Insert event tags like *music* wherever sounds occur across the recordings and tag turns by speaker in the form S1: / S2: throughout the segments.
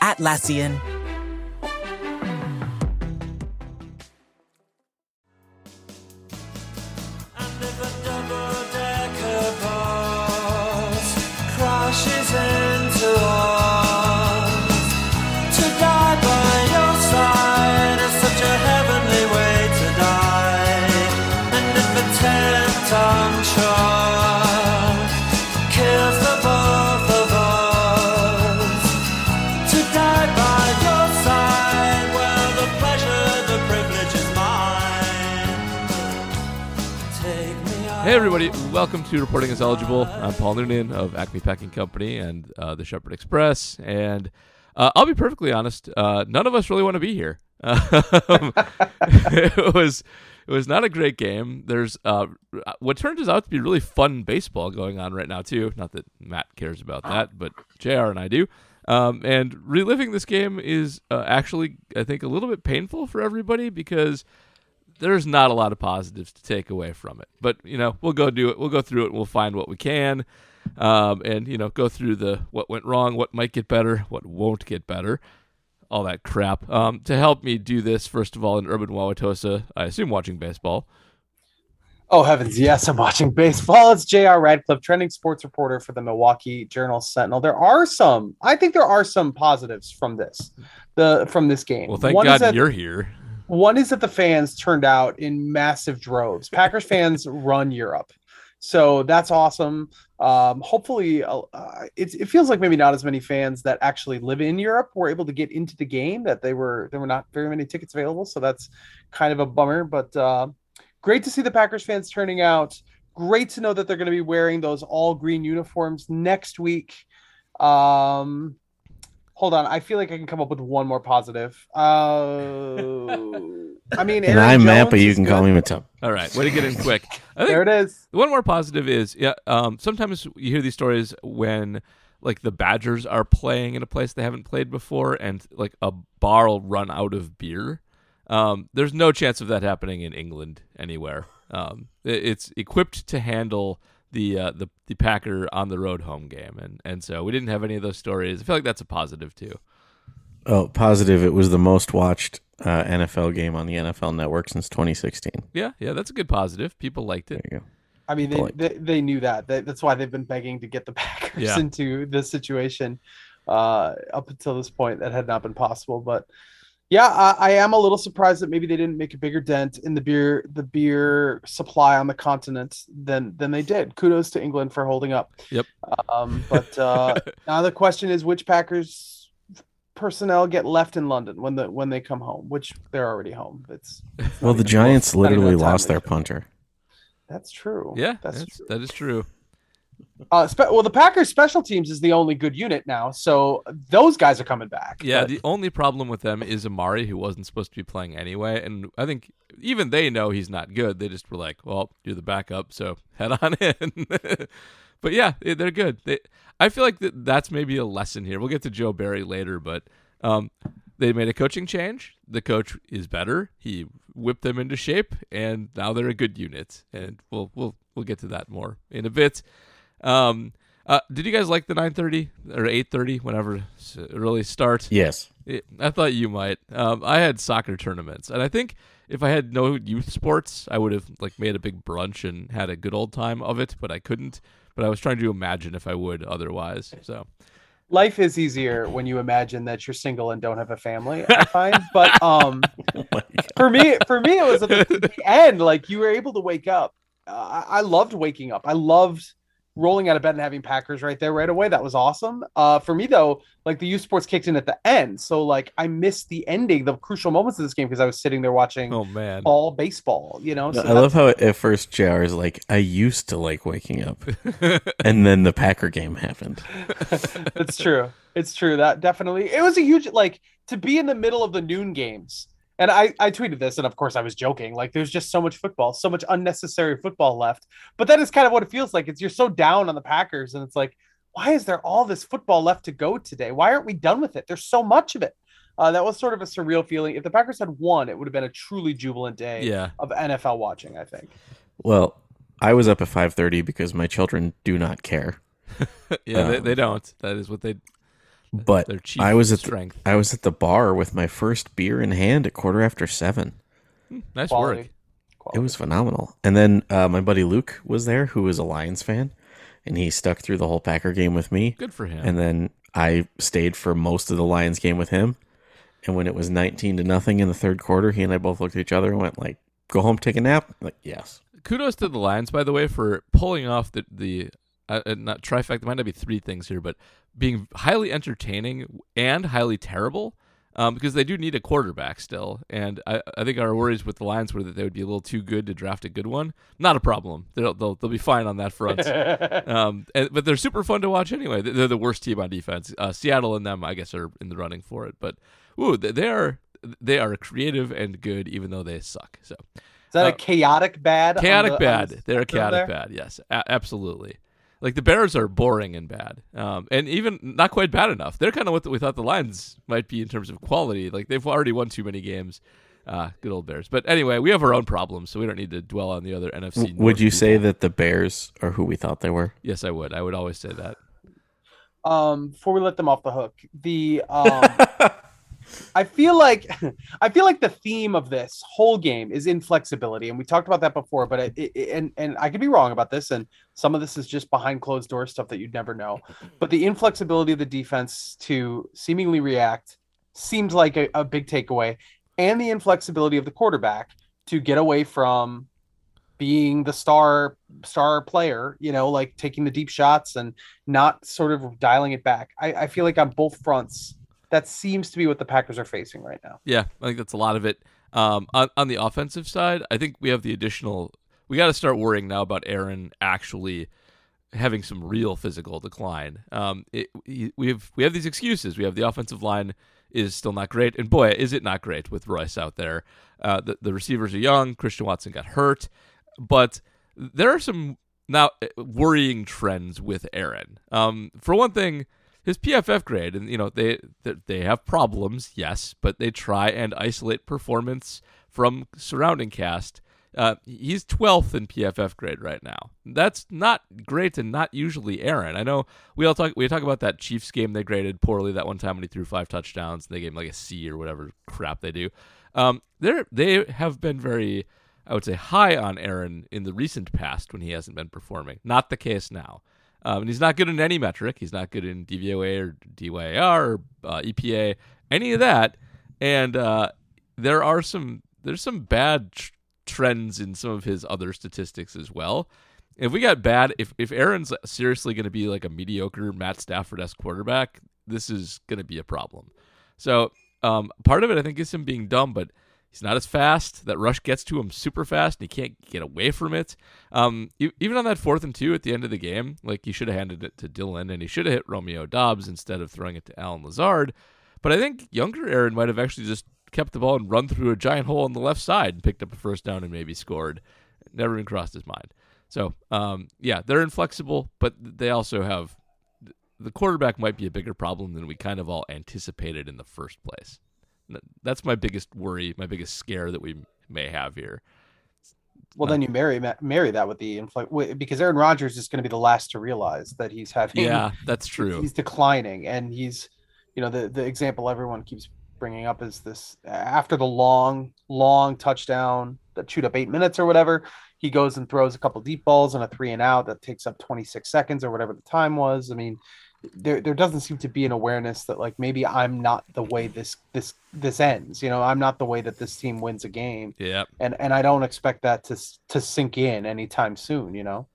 S1: Atlassian.
S2: Welcome to Reporting as Eligible. I'm Paul Noonan of Acme Packing Company and uh, the Shepherd Express. And uh, I'll be perfectly honest, uh, none of us really want to be here. *laughs* Um, *laughs* it was it was not a great game. There's uh, what turns out to be really fun baseball going on right now too. Not that Matt cares about that, but Jr. and I do. Um, and reliving this game is uh, actually, I think, a little bit painful for everybody because there's not a lot of positives to take away from it. But you know, we'll go do it. We'll go through it. and We'll find what we can, um, and you know, go through the what went wrong, what might get better, what won't get better, all that crap. Um, to help me do this, first of all, in urban Wauwatosa, I assume watching baseball.
S3: Oh heavens, yes, I'm watching baseball. It's J.R. Radcliffe, trending sports reporter for the Milwaukee Journal Sentinel. There are some, I think there are some positives from this, the from this game.
S2: Well, thank
S3: One
S2: God
S3: that-
S2: you're here.
S3: One is that the fans turned out in massive droves. Packers *laughs* fans run Europe, so that's awesome. Um, hopefully, uh, uh, it, it feels like maybe not as many fans that actually live in Europe were able to get into the game. That they were there were not very many tickets available, so that's kind of a bummer. But uh, great to see the Packers fans turning out. Great to know that they're going to be wearing those all green uniforms next week. Um, hold on, I feel like I can come up with one more positive. *laughs* Uh, I mean,
S4: And I'm Matt, but you can
S3: good.
S4: call me Matub.
S2: All right, way to get in *laughs* quick. I think
S3: There it is.
S2: One more positive is, yeah. Um, sometimes you hear these stories when like the Badgers are playing in a place they haven't played before, and like a bar will run out of beer. Um, there's no chance of that happening in England anywhere. Um, it- it's equipped to handle the uh, the the Packer on the road home game, and and so we didn't have any of those stories. I feel like that's a positive too.
S4: Oh, positive. It was the most watched uh, NFL game on the NFL Network since 2016.
S2: Yeah, yeah, that's a good positive. People liked it.
S4: There you go.
S3: I mean, they, they, they knew that. They, that's why they've been begging to get the *laughs* Packers
S2: Yeah.
S3: into this situation uh, up until this point. That had not been possible. But yeah, I, I am a little surprised that maybe they didn't make a bigger dent in the beer the beer supply on the continent than than they did. Kudos to England for holding up.
S2: Yep.
S3: Um, but uh, *laughs* now the question is, which Packers personnel get left in London when the when they come home? Which they're already home. It's, it's
S4: Well, the Giants
S3: close.
S4: Literally lost their punter.
S3: That's true.
S2: Yeah,
S3: that's
S2: that's,
S3: true.
S2: that is true.
S3: Uh, spe- well, the Packers special teams is the only good unit now, so those guys are coming back.
S2: Yeah,
S3: but-
S2: the only problem with them is Amari, who wasn't supposed to be playing anyway, and I think even they know he's not good. They just were like, "Well, you're the backup, so head on *laughs* in." but yeah, they- they're good. They, I feel like that that's maybe a lesson here. We'll get to Joe Barry later, but um, they made a coaching change. The coach is better. He whipped them into shape, and now they're a good unit. And we'll we'll we'll get to that more in a bit. Um, uh, did you guys like the 9:30 or 8:30 whenever it really start?
S4: Yes.
S2: It- I thought you might. Um, I had soccer tournaments, and I think if I had no youth sports, I would have like made a big brunch and had a good old time of it. But I couldn't. But I was trying to imagine if I would otherwise. So
S3: life is easier when you imagine that you're single and don't have a family. I find, but um, *laughs*
S4: Oh
S3: for me, for me, it was at the, the end. Like you were able to wake up. Uh, I I loved waking up. I loved rolling out of bed and having Packers right there right away. That was awesome. Uh, for me though, like the U Sports kicked in at the end, so like I missed the ending, the crucial moments of this game because I was sitting there watching
S2: Oh man.
S3: all baseball. You know, so
S4: I love how at first JR is like, I used to like waking up. *laughs* and then the Packer game happened. *laughs*
S3: it's true. It's true. That definitely it was a huge like to be in the middle of the noon games. And I, I tweeted this, and of course I was joking. Like, there's just so much football, so much unnecessary football left. But that is kind of what it feels like. It's you're so down on the Packers, and it's like, why is there all this football left to go today? Why aren't we done with it? There's so much of it. Uh, that was sort of a surreal feeling. If the Packers had won, it would have been a truly jubilant day
S2: Yeah.
S3: of NFL watching. I think.
S4: Well, I was up at 5:30 because my children do not care. *laughs*
S2: Yeah, they,
S4: Um,
S2: they don't. That is what they
S4: But I was at the. I was at the bar with my first beer in hand at quarter after seven.
S2: nice
S3: Quality.
S2: work.
S3: Quality.
S4: It was phenomenal. And then uh, my buddy Luke was there, who was a Lions fan, and he stuck through the whole Packer game with me.
S2: Good for him.
S4: And then I stayed for most of the Lions game with him. And when it was 19 to nothing in the third quarter, he and I both looked at each other and went like, "Go home, take a nap." I'm like, yes.
S2: kudos to the Lions, by the way, for pulling off the the uh, uh, not trifecta. Might not be three things here, but being highly entertaining and highly terrible. Um, because they do need a quarterback still, and I, I think our worries with the Lions were that they would be a little too good to draft a good one. Not a problem; they'll they'll, they'll be fine on that front. *laughs* um, and, but they're super fun to watch anyway. They're they're the worst team on defense. Uh, Seattle and them, I guess, are in the running for it. But ooh, they they are they are creative and good, even though they suck. So
S3: Is that
S2: Uh,
S3: a chaotic bad?
S2: chaotic
S3: the-
S2: bad.
S3: the
S2: They're a chaotic
S3: there?
S2: bad. Yes, a- absolutely. Like the Bears are boring and bad, um, and even not quite bad enough. They're kind of what we thought the Lions might be in terms of quality. Like they've already won too many games. Uh, good old Bears. But anyway, we have our own problems, so we don't need to dwell on the other NFC. North
S4: would you say that the Bears are who we thought they were?
S2: Yes, I would. I would always say that.
S3: um before we let them off the hook the um *laughs* i feel like *laughs* i feel like the theme of this whole game is inflexibility and we talked about that before but it, it, and and i could be wrong about this and some of this is just behind closed doors stuff that you'd never know but the inflexibility of the defense to seemingly react seems like a, a big takeaway and the inflexibility of the quarterback to get away from being the star star player you know like taking the deep shots and not sort of dialing it back. I, I feel like on both fronts that seems to be what the packers are facing right now
S2: Yeah, I think that's a lot of it. Um, on, on the offensive side, I think we have the additional. We got to start worrying now about Aaron actually having some real physical decline. Um, it, we have we have these excuses. We have the offensive line is still not great, and boy, is it not great with Royce out there. Uh, the the receivers are young. Christian Watson got hurt, but there are some now uh, worrying trends with Aaron. Um, for one thing, his PFF grade, and you know they they- have problems, yes, but they try and isolate performance from surrounding cast. Uh, he's 12th in PFF grade right now. That's not great and not usually Aaron. I know we all talk we talk about that Chiefs game they graded poorly that one time when he threw five touchdowns and they gave him like a C or whatever crap they do. Um, they they have been very I would say high on Aaron in the recent past when he hasn't been performing. Not the case now. Um, and he's not good in any metric. He's not good in DVOA or DYAR or uh, EPA, any of that. And uh, there are some there's some bad tr- trends in some of his other statistics as well. If we got bad, if if Aaron's seriously going to be like a mediocre Matt Stafford esque quarterback, this is going to be a problem. So um, part of it, I think, is him being dumb, but he's not as fast. That rush gets to him super fast, and he can't get away from it. Um, even on that fourth and two at the end of the game, like he should have handed it to Dillon, and he should have hit Romeo Doubs instead of throwing it to Allen Lazard. But I think younger Aaron might have actually just kept the ball and run through a giant hole on the left side and picked up a first down and maybe scored. Never even crossed his mind. So, um, yeah, they're inflexible, but they also have the quarterback might be a bigger problem than we kind of all anticipated in the first place. That's my biggest worry, my biggest scare that we may have here.
S3: well uh, then you marry marry that with the infl- because aaron rodgers is going to be the last to realize that he's having
S2: Yeah, *laughs* that's true.
S3: he's declining and he's you know the the example everyone keeps bringing up is this after the long long touchdown that chewed up eight minutes or whatever he goes and throws a couple deep balls and a three and out that takes up 26 seconds or whatever the time was i mean there there doesn't seem to be an awareness that like maybe i'm not the way this this this ends you know i'm not the way that this team wins a game
S2: Yeah.
S3: and and i don't expect that to to sink in anytime soon you know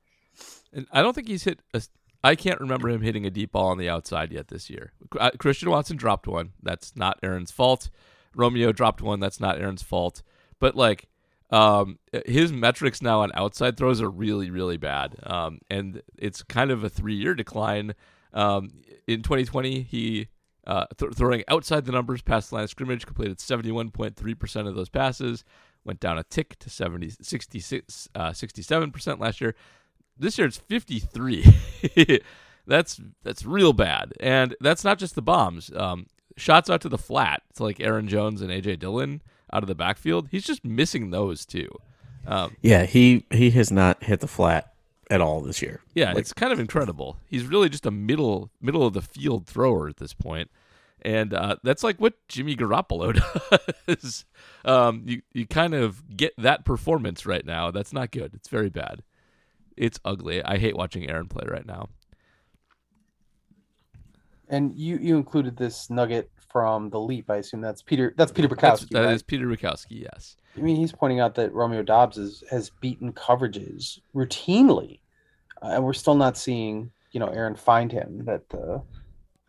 S2: And I don't think he's hit. A, I can't remember him hitting a deep ball on the outside yet this year. Uh, Christian Watson dropped one. That's not Aaron's fault. Romeo dropped one. That's not Aaron's fault. But like, um, his metrics now on outside throws are really, really bad. Um, and it's kind of a three-year decline. Um, in 2020, he uh, th- throwing outside the numbers past the line of scrimmage completed 71.3% of those passes. Went down a tick to 70, 66, uh, 67% last year. This year it's 53. *laughs* that's that's real bad, and that's not just the bombs. Um, shots out to the flat to like Aaron Jones and AJ Dillon out of the backfield. He's just missing those too. Um,
S4: Yeah, he he has not hit the flat at all this year.
S2: yeah,
S4: Like,
S2: it's kind of incredible. He's really just a middle middle of the field thrower at this point. And uh, that's like what Jimmy Garoppolo *laughs* does. um, you you kind of get that performance right now. That's not good. It's very bad. It's ugly. I hate watching Aaron play right now.
S3: And you you included this nugget from the leap. I assume that's Peter. That's Peter
S2: That's,
S3: Bukowski.
S2: that
S3: right?
S2: is Peter Bukowski. Yes.
S3: I mean, he's pointing out that Romeo Doubs is, has beaten coverages routinely, uh, and we're still not seeing you know Aaron find him. That uh,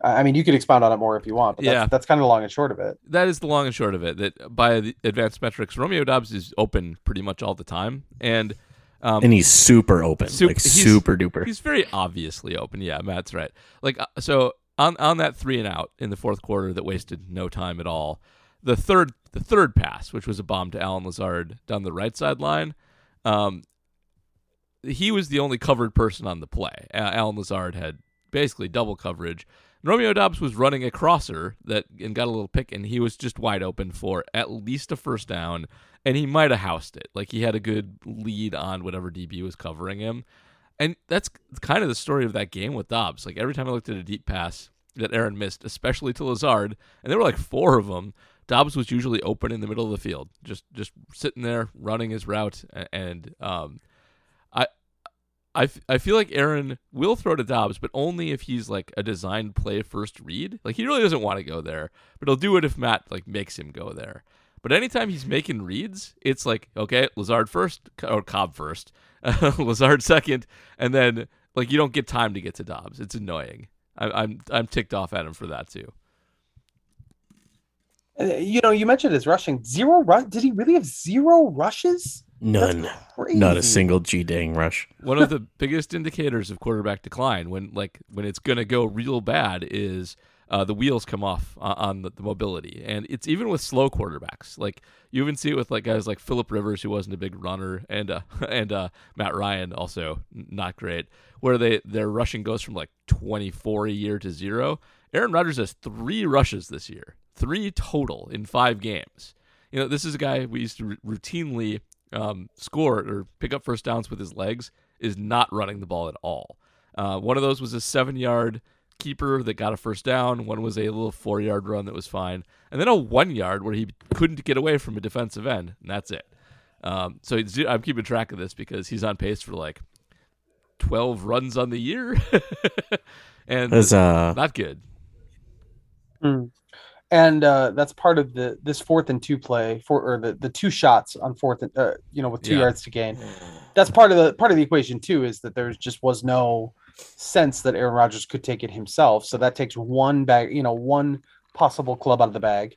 S3: I I mean, you could expound on it more if you want, but that's,
S2: Yeah.
S3: that's kind of the long and short of it.
S2: that is the long and short of it. That by the advanced metrics, Romeo Doubs is open pretty much all the time, and um,
S4: and he's super open,
S2: Sup-
S4: like super duper.
S2: he's very obviously open. Yeah, Matt's right. Like uh, so on on that three and out in the fourth quarter that wasted no time at all. The third the third pass, which was a bomb to Allen Lazard down the right sideline, um, he was the only covered person on the play. Allen Lazard had basically double coverage. Romeo Doubs was running a crosser that and got a little pick, and he was just wide open for at least a first down, and he might have housed it. Like he had a good lead on whatever DB was covering him, and that's kind of the story of that game with Doubs. Like every time I looked at a deep pass that Aaron missed, especially to Lazard, and there were like four of them. Doubs was usually open in the middle of the field, just just sitting there running his route, and um, I I, I feel like Aaron will throw to Doubs, but only if he's like a designed play first read. Like he really doesn't want to go there, but he'll do it if Matt like makes him go there. But anytime he's making reads, it's like okay, Lazard first or Cobb first, *laughs* Lazard second, and then like you don't get time to get to Doubs. It's annoying. I, I'm I'm ticked off at him for that too.
S3: Uh, You know, you mentioned his rushing zero. Ru- Did he really have zero rushes?
S4: None, not a single G dang rush.
S2: One of the *laughs* biggest indicators of quarterback decline when like when it's going to go real bad is uh, the wheels come off on, on the, the mobility, and it's even with slow quarterbacks. Like you even see it with like guys like Philip Rivers, who wasn't a big runner, and uh, *laughs* and uh, Matt Ryan, also not great, where they their rushing goes from like 24 a year to zero. Aaron Rodgers has three rushes this year, three total in five games. You know, this is a guy we used to r- routinely um, score or pick up first downs with his legs. Is not running the ball at all. Uh, one of those was a seven-yard keeper that got a first down. One was a little four-yard run that was fine, and then a one-yard where he couldn't get away from a defensive end, and that's it. Um, so it's- I'm keeping track of this because he's on pace for like 12 runs on the year, *laughs* and
S4: As uh,
S2: not good.
S3: Hmm. And uh, that's part of the this fourth and two play for or the, the two shots on fourth and uh, you know with two
S2: Yeah.
S3: yards to gain. That's part of the part of the equation too is that there just was no sense that Aaron Rodgers could take it himself. So that takes one bag, you know, one possible club out of the bag.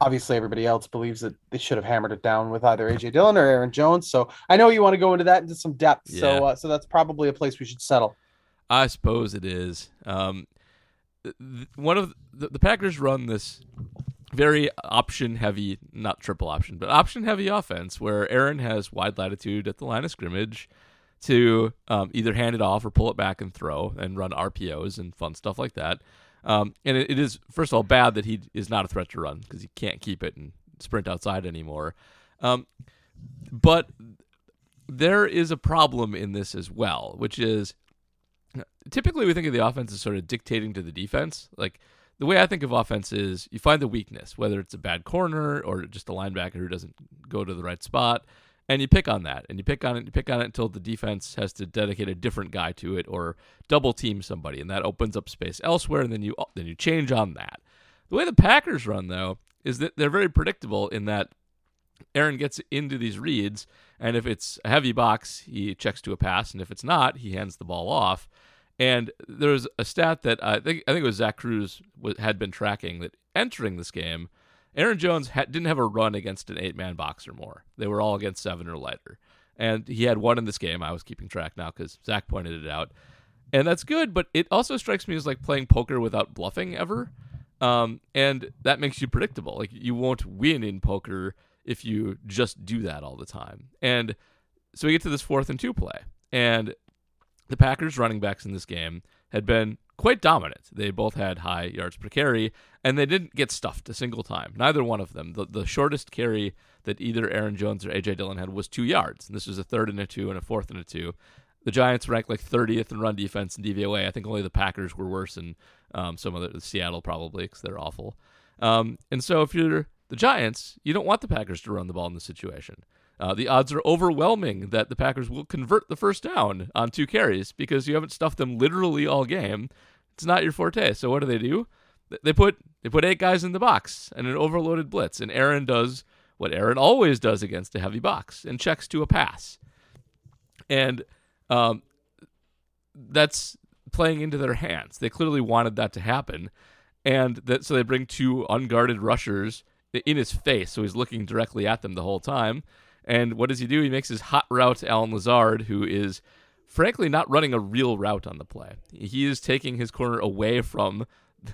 S3: Obviously, everybody else believes that they should have hammered it down with either AJ Dillon or Aaron Jones. So I know you want to go into that into some depth.
S2: Yeah.
S3: So uh, so that's probably a place we should settle.
S2: I suppose it is. Um, one of the, the Packers run this very option heavy, not triple option, but option heavy offense where Aaron has wide latitude at the line of scrimmage to um, either hand it off or pull it back and throw and run RPOs and fun stuff like that. Um, and it, it is, first of all, bad that he is not a threat to run because he can't keep it and sprint outside anymore. Um, but there is a problem in this as well, which is typically we think of the offense as sort of dictating to the defense. Like the way I think of offense is you find the weakness, whether it's a bad corner or just a linebacker who doesn't go to the right spot, and you pick on that, and you pick on it, and you pick on it until the defense has to dedicate a different guy to it or double team somebody, and that opens up space elsewhere, and then you then you change on that. The way the Packers run though is that they're very predictable in that Aaron gets into these reads, and if it's a heavy box, he checks to a pass, and if it's not, he hands the ball off. And there's a stat that uh, I think I think it was Zach Kruse had been tracking that entering this game, Aaron Jones ha- didn't have a run against an eight man box or more. They were all against seven or lighter, and he had one in this game. I was keeping track now because Zach pointed it out, and that's good. But it also strikes me as like playing poker without bluffing ever, um, and that makes you predictable. Like you won't win in poker if you just do that all the time. And so we get to this fourth and two play, and the Packers running backs in this game had been quite dominant. They both had high yards per carry, and they didn't get stuffed a single time. Neither one of them. The, the shortest carry that either Aaron Jones or A.J. Dillon had was two yards. And this was a third and a two and a fourth and a two. The Giants ranked like 30th in run defense in DVOA. I think only the Packers were worse, and um, some of the Seattle probably because they're awful. Um, and so if you're the Giants, you don't want the Packers to run the ball in this situation. Uh, the odds are overwhelming that the Packers will convert the first down on two carries because you haven't stuffed them literally all game. It's not your forte. So what do they do? They put they put eight guys in the box and an overloaded blitz, and Aaron does what Aaron always does against a heavy box and checks to a pass, and um, that's playing into their hands. They clearly wanted that to happen, and that so they bring two unguarded rushers in his face, so he's looking directly at them the whole time. And what does he do? He makes his hot route to Allen Lazard, who is frankly not running a real route on the play. He is taking his corner away from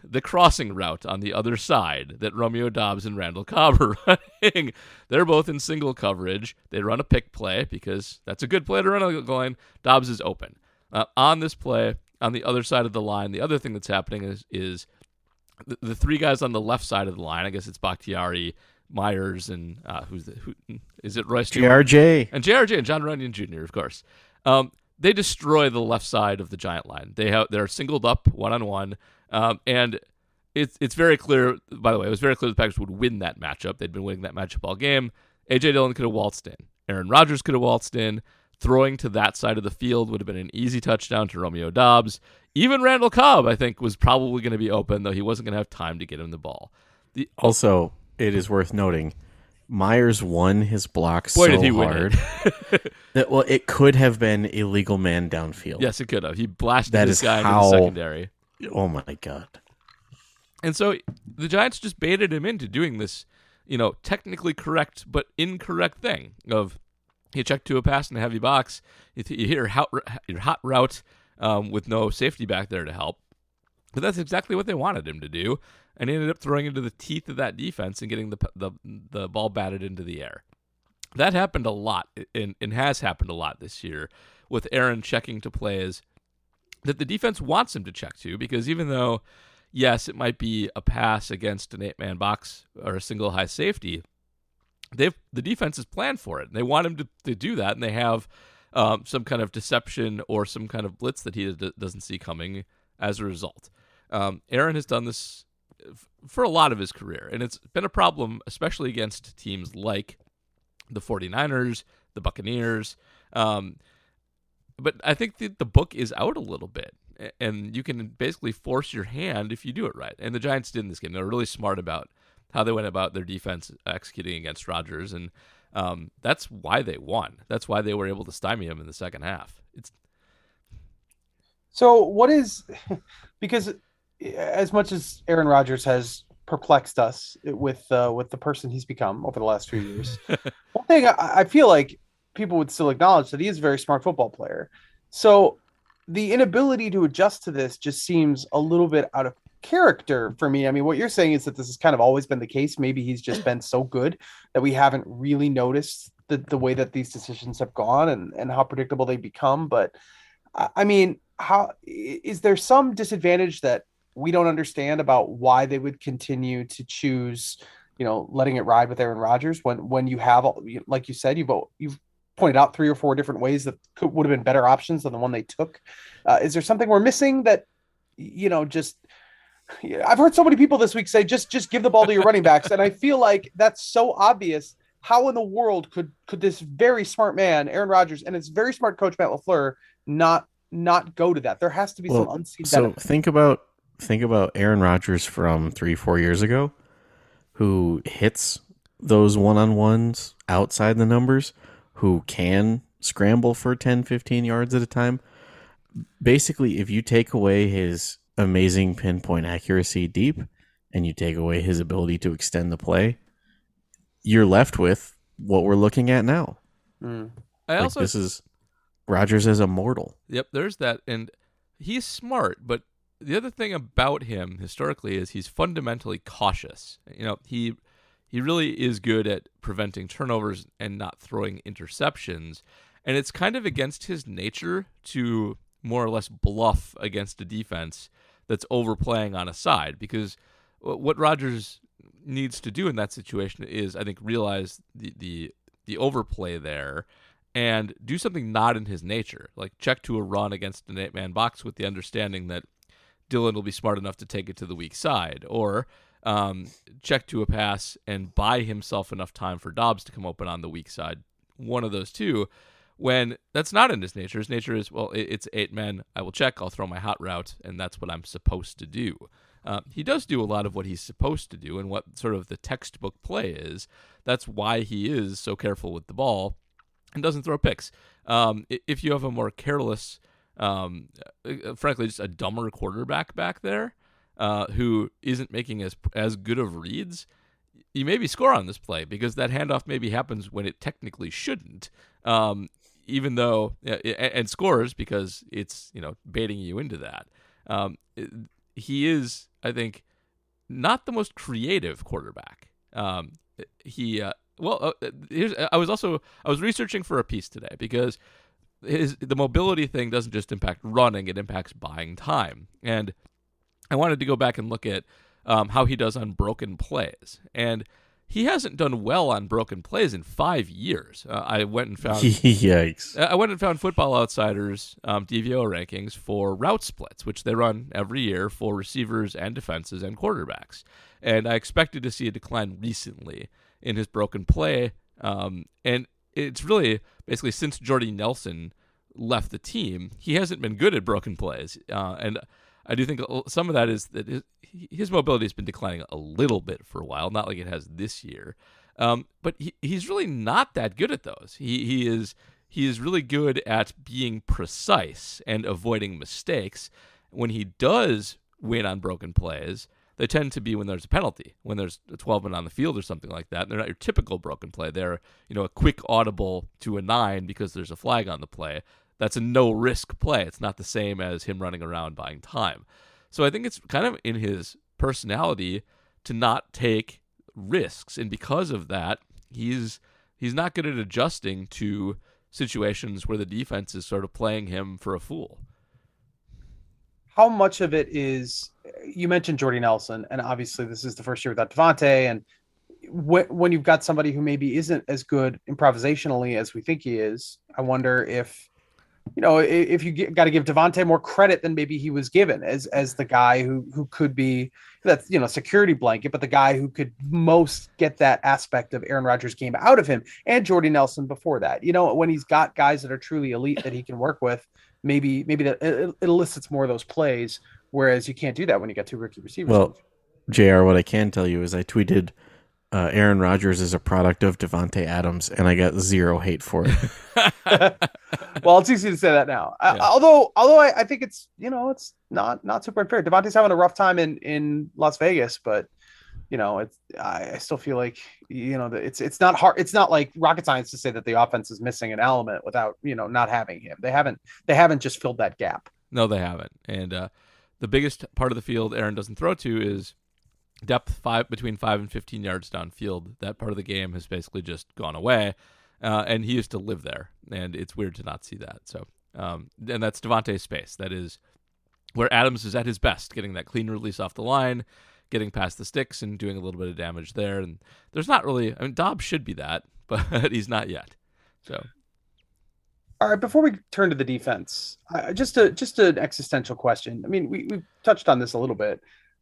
S2: the crossing route on the other side that Romeo Doubs and Randall Cobb are *laughs* running. They're both in single coverage. They run a pick play because that's a good play to run on line. Doubs is open. Uh, on this play, on the other side of the line, the other thing that's happening is is the, the three guys on the left side of the line. I guess it's Bakhtiari, Myers, and uh, who's the who is it? Royce?
S4: JRJ.
S2: and JRJ and Jon Runyan Jr. Of course, um, they destroy the left side of the Giant line. They have they're singled up one on one, Um, and it's it's very clear. By the way, it was very clear the Packers would win that matchup. They'd been winning that matchup all game. AJ Dillon could have waltzed in. Aaron Rodgers could have waltzed in. Throwing to that side of the field would have been an easy touchdown to Romeo Doubs. Even Randall Cobb, I think, was probably going to be open, though he wasn't going to have time to get him the ball. The,
S4: Also, it is worth noting, Myers won his block
S2: Boy,
S4: so
S2: did he win
S4: hard *laughs* that well, it could have been illegal man downfield.
S2: yes, it could have. He blasted
S4: That
S2: this
S4: is
S2: guy
S4: how-
S2: into the secondary.
S4: Oh my god.
S2: And so the Giants just baited him into doing this, you know, technically correct but incorrect thing of he checked to a pass in a heavy box, you hear hot, your hot route um, with no safety back there to help. But that's exactly what they wanted him to do, and he ended up throwing into the teeth of that defense and getting the the the ball batted into the air. That happened a lot, and, and has happened a lot this year, with Aaron checking to plays that the defense wants him to check to, because even though yes, it might be a pass against an eight man box or a single high safety. They've the defense has planned for it. And They want him to, to do that, and they have um, some kind of deception or some kind of blitz that he d- doesn't see coming as a result. Um, Aaron has done this for a lot of his career, and it's been a problem, especially against teams like the 49ers, the Buccaneers. Um, but I think that the book is out a little bit, and you can basically force your hand if you do it right. And the Giants did in this game. They're really smart about how they went about their defense executing against Rodgers, and um, that's why they won. That's why they were able to stymie him in the second half. It's
S3: So what is *laughs* because as much as Aaron Rodgers has perplexed us with uh, with the person he's become over the last few years, *laughs* one thing I, I feel like people would still acknowledge that he is a very smart football player. So the inability to adjust to this just seems a little bit out of character for me. I mean, what you're saying is that this has kind of always been the case. Maybe he's just been so good that we haven't really noticed the, the way that these decisions have gone and, and how predictable they become. But I I mean, how is there some disadvantage that we don't understand about why they would continue to choose, you know, letting it ride with Aaron Rodgers when when you have, like you said, you've you've pointed out three or four different ways that could, would have been better options than the one they took. Uh, is there something we're missing that, you know, just I've heard so many people this week say just just give the ball to your running backs, and I feel like that's so obvious. How in the world could could this very smart man, Aaron Rodgers, and his very smart coach Matt Lafleur, not not go to that? There has to be some
S4: Well,
S3: unseen
S4: so
S3: benefit.
S4: think about think about Aaron Rodgers from three four years ago, who hits those one on ones outside the numbers who can scramble for 10, 15 yards at a time. Basically, if you take away his amazing pinpoint accuracy deep and you take away his ability to extend the play, you're left with what we're looking at now.
S3: Mm.
S2: I
S4: Like
S2: also
S4: this is Rodgers is immortal.
S2: Yep, there's that, and he's smart. But the other thing about him historically is he's fundamentally cautious. You know, he he really is good at preventing turnovers and not throwing interceptions, and it's kind of against his nature to more or less bluff against a defense that's overplaying on a side. Because what Rodgers needs to do in that situation is, I think, realize the the, the overplay there and do something not in his nature, like check to a run against an eight man box with the understanding that Dillon will be smart enough to take it to the weak side, or um, check to a pass and buy himself enough time for Doubs to come open on the weak side. One of those two. When that's not in his nature, his nature is well, it's eight men. I will check. I'll throw my hot route, and that's what I'm supposed to do. Uh, he does do a lot of what he's supposed to do, and what sort of the textbook play is. That's why he is so careful with the ball and doesn't throw picks. Um, if you have a more careless, um, uh, frankly, just a dumber quarterback back there uh, who isn't making as as good of reads, you maybe score on this play because that handoff maybe happens when it technically shouldn't. Um, even though uh, and, scores because it's you know baiting you into that. Um, he is, I think, not the most creative quarterback. Um, he uh, well, uh, here's I was also I was researching for a piece today because his the mobility thing doesn't just impact running; it impacts buying time. And I wanted to go back and look at um, how he does on broken plays, and he hasn't done well on broken plays in five years. Uh, I went and found *laughs*
S4: Yikes.
S2: I went and found Football Outsiders um, DVO rankings for route splits, which they run every year for receivers and defenses and quarterbacks. And I expected to see a decline recently in his broken play. Um, and it's really basically since Jordy Nelson left the team, he hasn't been good at broken plays. Uh, and I do think some of that is that his, his mobility has been declining a little bit for a while, not like it has this year. Um, but he, he's really not that good at those. He he is he is really good at being precise and avoiding mistakes. When he does win on broken plays, they tend to be when there's a penalty, when there's a 12 man on the field or something like that. They're not your typical broken play. They're you know a quick audible to a nine because there's a flag on the play. That's a no risk play. It's not the same as him running around buying time. So I think it's kind of in his personality to not take risks, and because of that, he's he's not good at adjusting to situations where the defense is sort of playing him for a fool.
S3: How much of it is you mentioned Jordy Nelson, and obviously this is the first year without Davante, and when, when you've got somebody who maybe isn't as good improvisationally as we think he is, I wonder if you know if you got to give Davante more credit than maybe he was given as as the guy who who could be that you know security blanket, but the guy who could most get that aspect of Aaron Rodgers' game out of him, and Jordy Nelson before that. You know when he's got guys that are truly elite that he can work with, maybe maybe that it, it elicits more of those plays. Whereas you can't do that when you got two rookie receivers.
S4: Well, JR, what I can tell you is I tweeted uh, Aaron Rodgers is a product of Davante Adams, and I got zero hate for it. *laughs*
S3: well, it's easy to say that now. Uh,
S2: Yeah.
S3: although, although I, I think it's you know it's not not super unfair. Davante's having a rough time in in Las Vegas, but you know it's I, I still feel like you know it's it's not hard. It's not like rocket science to say that the offense is missing an element without you know not having him. They haven't they haven't just filled that gap.
S2: No, they haven't. And uh, the biggest part of the field Aaron doesn't throw to is depth five between five and fifteen yards downfield. That part of the game has basically just gone away, uh, and he used to live there, and it's weird to not see that. So, um, and that's Davante's space. That is where Adams is at his best, getting that clean release off the line, getting past the sticks, and doing a little bit of damage there. And there's not really. I mean, Doubs should be that, *laughs* but he's not yet. So
S3: All right, before we turn to the defense, uh, just a just an existential question. I mean, we we touched on this a little bit,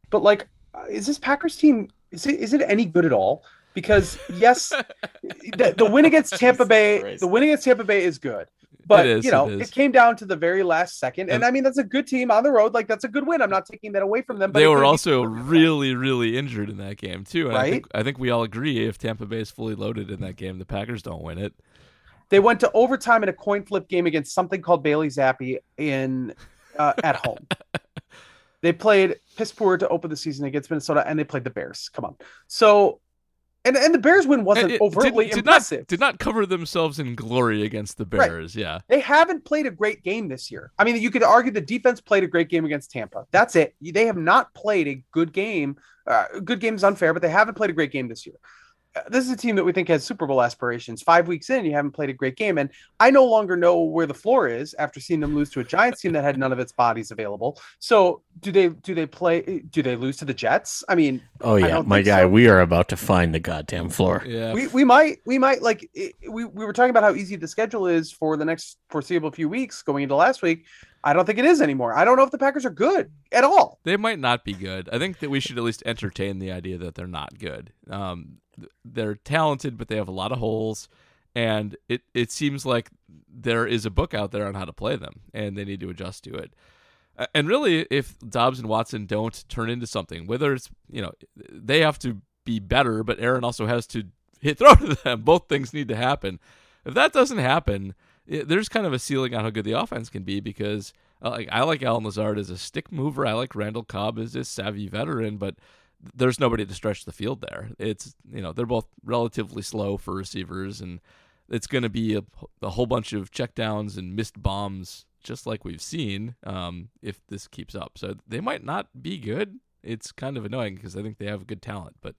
S3: but like, uh, is this Packers team is it is it any good at all? Because yes, *laughs* the, the win against Tampa Bay, the win against Tampa Bay is good, But
S2: is,
S3: you know,
S2: it
S3: it, came down to the very last second, and
S2: And-
S3: I mean that's a good team on the road. Like that's a good win. I'm not taking that away from them. But
S2: they were also really, really injured in that game too. And I think,
S3: Right?
S2: I think we all agree if Tampa Bay is fully loaded in that game, the Packers don't win it.
S3: They went to overtime in a coin flip game against something called Bailey Zappe in uh, at home. *laughs* they played piss poor to open the season against Minnesota, and they played the Bears. Come on, so and and the Bears win wasn't
S2: It-
S3: overtly
S2: did, did
S3: impressive.
S2: not did not cover themselves in glory against the
S3: Right.
S2: Bears. Yeah,
S3: they haven't played a great game this year. I mean, you could argue the defense played a great game against Tampa. That's it. They have not played a good game. Uh, good game is unfair, but they haven't played a great game this year. This is a team that we think has Super Bowl aspirations. Five weeks in, you haven't played a great game, and I no longer know where the floor is after seeing them lose to a Giants team that had none of its bodies available. So, do they do they play? Do they lose to the Jets? I mean,
S4: Oh yeah,
S3: don't
S4: my
S3: think
S4: guy,
S3: so.
S4: we are about to find the goddamn floor.
S2: yeah.
S3: we, we might we might like it, we, we were talking about how easy the schedule is for the next foreseeable few weeks going into last week i don't think it is anymore i don't know if the packers are good at all
S2: They might not be good. I think that we should at least entertain the idea that they're not good. Um, th- they're talented, but they have a lot of holes, and it it seems like there is a book out there on how to play them, and they need to adjust to it. And really, if Doubs and Watson don't turn into something, whether it's you know they have to be better, but Aaron also has to hit *laughs* throw to them. Both things need to happen. If that doesn't happen, it, there's kind of a ceiling on how good the offense can be because uh, like I like Allen Lazard as a stick mover. I like Randall Cobb as a savvy veteran, but there's nobody to stretch the field there. It's you know they're both relatively slow for receivers, and it's going to be a, a whole bunch of checkdowns and missed bombs, just like we've seen um, if this keeps up. So they might not be good. It's kind of annoying because I think they have good talent, but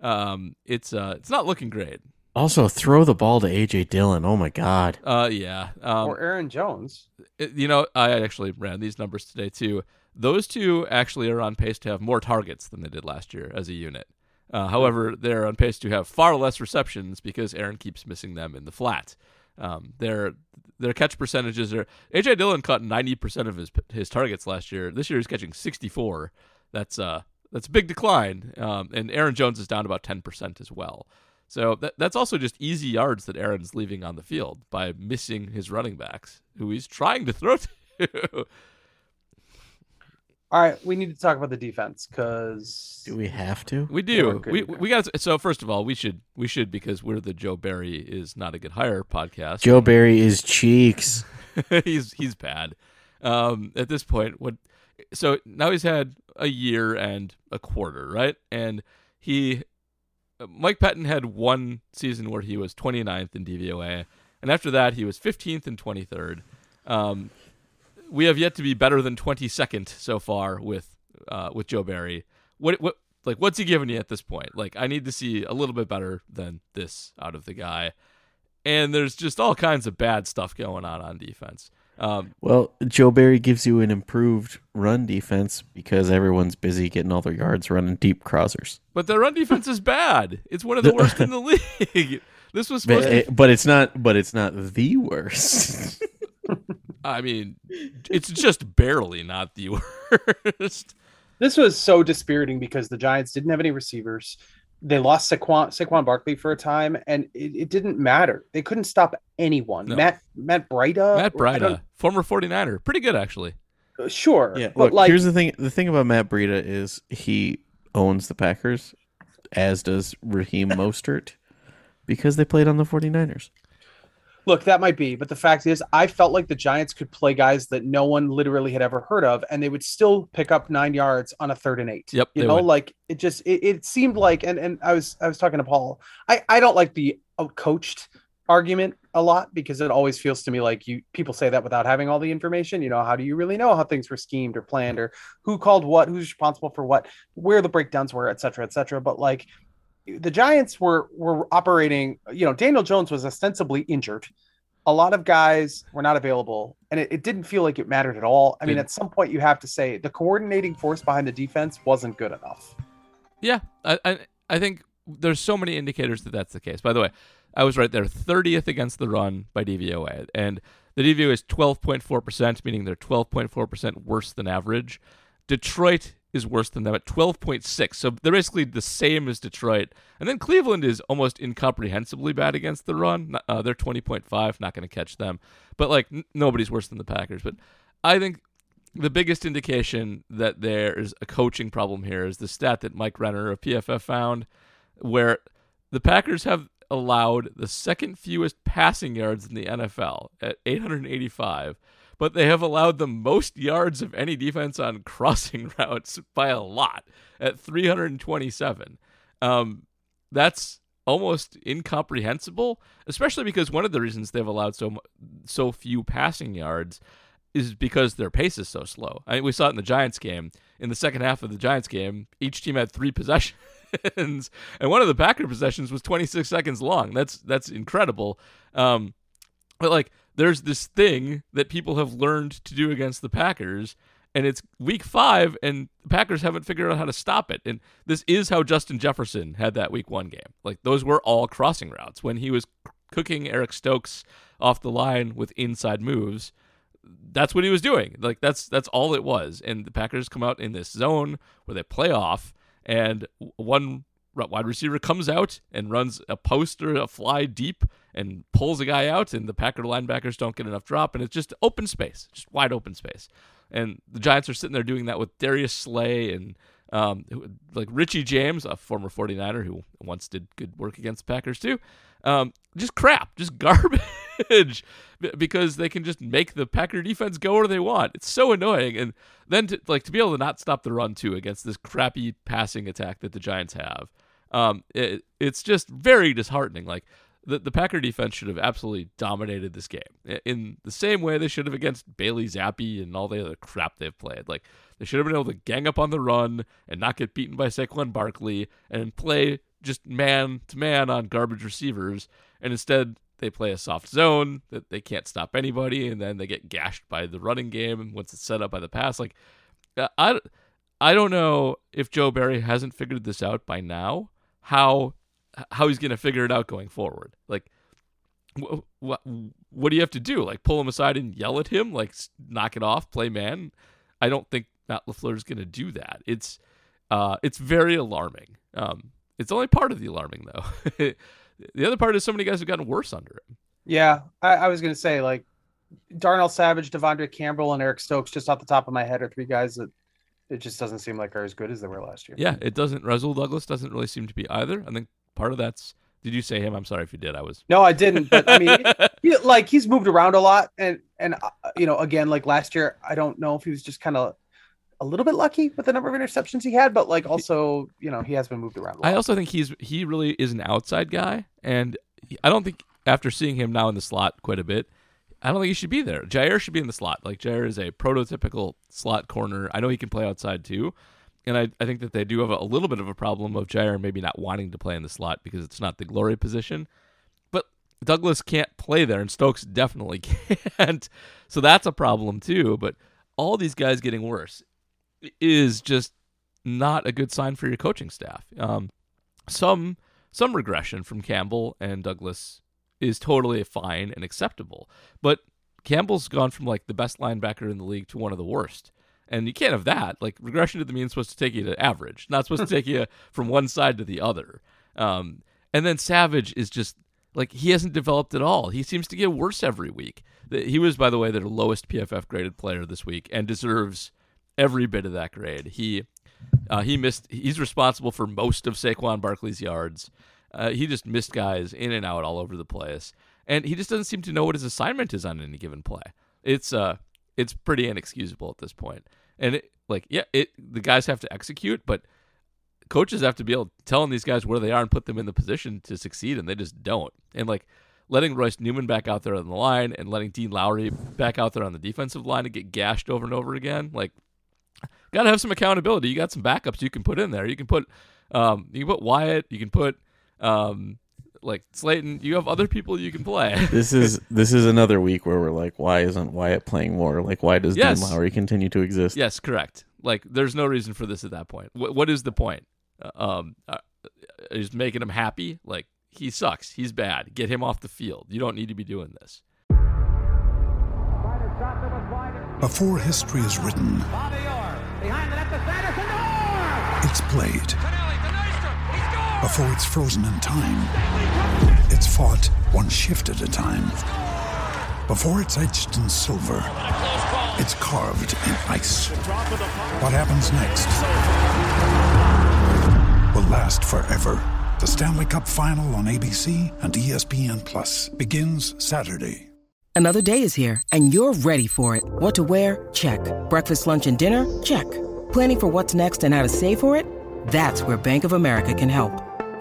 S2: um, it's uh, it's not looking great.
S4: Also, throw the ball to AJ Dillon. Oh my god.
S2: Uh, yeah. Um,
S3: or aaron jones
S2: it- you know, I actually ran these numbers today too. Those two actually are on pace to have more targets than they did last year as a unit. Uh, however, they're on pace to have far less receptions because Aaron keeps missing them in the flat. Um, their their catch percentages are AJ Dillon caught ninety percent of his his targets last year. This year he's catching sixty four. That's uh that's a big decline. Um, and Aaron Jones is down about ten percent as well. So that, that's also just easy yards that Aaron's leaving on the field by missing his running backs, who he's trying to throw to. *laughs*
S3: all right we need to talk about the defense because
S4: Do we have to?
S2: we do.
S3: good
S2: We we got so first of all, we should we should because we're the Joe Barry is not a good hire podcast.
S4: Joe Barry is cheeks. *laughs*
S2: he's he's bad. Um, at this point, what? So now he's had a year and a quarter, right? And he, Mike Pettine had one season where he was 29th in DVOA, and after that he was 15th and 23rd. Um, we have yet to be better than 22nd so far with uh, with Joe Barry. What what like what's he giving you at this point? Like I need to see a little bit better than this out of the guy. And there's just all kinds of bad stuff going on on defense. Um,
S4: Well, Joe Barry gives you an improved run defense because everyone's busy getting all their yards running deep crossers.
S2: but their run defense is bad. It's one of the *laughs* worst in the league. *laughs* This was
S4: But,
S2: to.
S4: but it's not. But it's not the worst. *laughs*
S2: I mean, it's just barely not the worst.
S3: this was so dispiriting because the giants didn't have any receivers they lost Saquon, Saquon Barkley for a time, and it, it didn't matter. They couldn't stop anyone.
S2: No.
S3: Matt Matt Breida,
S2: Matt
S3: I
S2: Breida, former 49er, pretty good actually.
S3: Uh, sure,
S4: yeah.
S3: but
S4: Look,
S3: like
S4: here's the thing. The thing about Matt Breida is he owns the Packers, as does Raheem *laughs* Mostert, because they played on the 49ers.
S3: Look, that might be, but the fact is, I felt like the Giants could play guys that no one literally had ever heard of, and they would still pick up nine yards on a third and eight.
S2: Yep,
S3: you know,
S2: would.
S3: like it just it, it seemed like, and and I was I was talking to Paul. I I don't like the coached argument a lot because it always feels to me like you people say that without having all the information. You know, how do you really know how things were schemed or planned or who called what, who's responsible for what, where the breakdowns were, et cetera, et cetera. But like the Giants were were operating, you know, Daniel Jones was ostensibly injured. A lot of guys were not available, and it, it didn't feel like it mattered at all. I mean, at some point, you have to say the coordinating force behind the defense wasn't good enough.
S2: Yeah, I, I I think there's so many indicators that that's the case. By the way, I was right there, 30th against the run by DVOA, and the DVOA is 12.4 percent, meaning they're 12.4 percent worse than average. Detroit is worse than them at 12.6. So they're basically the same as Detroit. And then Cleveland is almost incomprehensibly bad against the run. Uh, they're 20.5, not going to catch them. But like n- nobody's worse than the Packers. But I think the biggest indication that there is a coaching problem here is the stat that Mike Renner of PFF found, where the Packers have allowed the second fewest passing yards in the NFL at 885, but they have allowed the most yards of any defense on *laughs* crossing routes by a lot at 327. Um, that's almost incomprehensible, especially because one of the reasons they've allowed so so few passing yards is because their pace is so slow. I mean, we saw it in the Giants game. In the second half of the Giants game, each team had three *laughs* possessions, and one of the Packer possessions was 26 seconds long. That's that's incredible. Um, but like, there's this thing that people have learned to do against the Packers, and it's Week Five, and the Packers haven't figured out how to stop it. And this is how Justin Jefferson had that Week One game. Like those were all crossing routes when he was cooking Eric Stokes off the line with inside moves that's what he was doing. Like that's that's all it was. And the Packers come out in this zone where they play off, and one wide receiver comes out and runs a post or a fly deep and pulls a guy out, and the Packer linebackers don't get enough drop, and it's just open space, just wide open space. And the Giants are sitting there doing that with Darius Slay and um, like Richie James, a former 49er who once did good work against the Packers too. Um, just crap, just *laughs* garbage, because they can just make the Packer defense go where they want. It's so annoying, and then to, like to be able to not stop the run too against this crappy passing attack that the Giants have, um, it, it's just very disheartening. Like the the Packer defense should have absolutely dominated this game in the same way they should have against Bailey Zappe and all the other crap they've played. Like they should have been able to gang up on the run and not get beaten by Saquon Barkley and play just man to man on garbage receivers. And instead, they play a soft zone that they can't stop anybody, and then they get gashed by the running game And once it's set up by the pass. Like, I, I don't know if Joe Barry hasn't figured this out by now. How how he's going to figure it out going forward? Like, what what what do you have to do? Like, pull him aside and yell at him? Like, knock it off, play man? I don't think Matt Lafleur is going to do that. It's uh, it's very alarming. Um, it's only part of the alarming though. *laughs* the other part is so many guys have gotten worse under him.
S3: Yeah, I, I was gonna say like Darnell Savage, Devondre Campbell, and Eric Stokes, just off the top of my head, are three guys that it just doesn't seem like are as good as they were last year.
S2: Yeah, it doesn't. Rasul Douglas doesn't really seem to be either. I think part of that's. Did you say him? I'm sorry if you did. I was.
S3: No, I didn't. But I mean, *laughs* he, like he's moved around a lot, and and uh, you know, again, like last year, I don't know if he was just kind of a little bit lucky with the number of interceptions he had, but like also, you know, he has been moved around.
S2: I also think he's he really is an outside guy, and I don't think after seeing him now in the slot quite a bit, I don't think he should be there. Jaire should be in the slot. Like Jaire is a prototypical slot corner. I know he can play outside too, and I, I think that they do have a, a little bit of a problem of Jaire maybe not wanting to play in the slot because it's not the glory position. But Douglas can't play there, and Stokes definitely *laughs* can't. So that's a problem too. But all these guys getting worse is just not a good sign for your coaching staff. Um, some some regression from Campbell and Douglas is totally fine and acceptable, but Campbell's gone from like the best linebacker in the league to one of the worst. And you can't have that. Like regression to the mean is supposed to take you to average, not supposed to take you *laughs* from one side to the other. Um, and then Savage is just like he hasn't developed at all. He seems to get worse every week. He was, by the way, their lowest PFF graded player this week and deserves every bit of that grade. He uh, he missed. He's responsible for most of Saquon Barkley's yards. Uh, he just missed guys in and out all over the place, and he just doesn't seem to know what his assignment is on any given play. It's uh, it's pretty inexcusable at this point. And it, like, yeah, it the guys have to execute, but coaches have to be able to telling these guys where they are and put them in the position to succeed, and they just don't. And like letting Royce Newman back out there on the line and letting Dean Lowry back out there on the defensive line and get gashed over and over again, like got to have some accountability. You got some backups you can put in there. You can put um, you can put Wyatt. You can put um, like Slaton. You have other people you can play. *laughs*
S4: This is this is another week where we're like, why isn't Wyatt playing more? Like, why does
S2: Yes.
S4: Dean Lowry continue to exist?
S2: yes, correct. Like there's no reason for this at that point. What what is the point? Uh, um, uh, is making him happy? Like he sucks. He's bad. Get him off the field. You don't need to be doing this.
S5: Before history is written,
S6: Bobby Orr behind the net to Sanderson.
S5: It's played. Before it's frozen in time. It's fought one shift at a time. Before it's etched in silver. It's carved in ice. What happens next will last forever. The Stanley Cup Final on ABC and ESPN Plus begins Saturday.
S6: Another day is here, and you're ready for it. What to wear? Check. Breakfast, lunch, and dinner? Check. Planning for what's next and how to save for it? That's where Bank of America can help.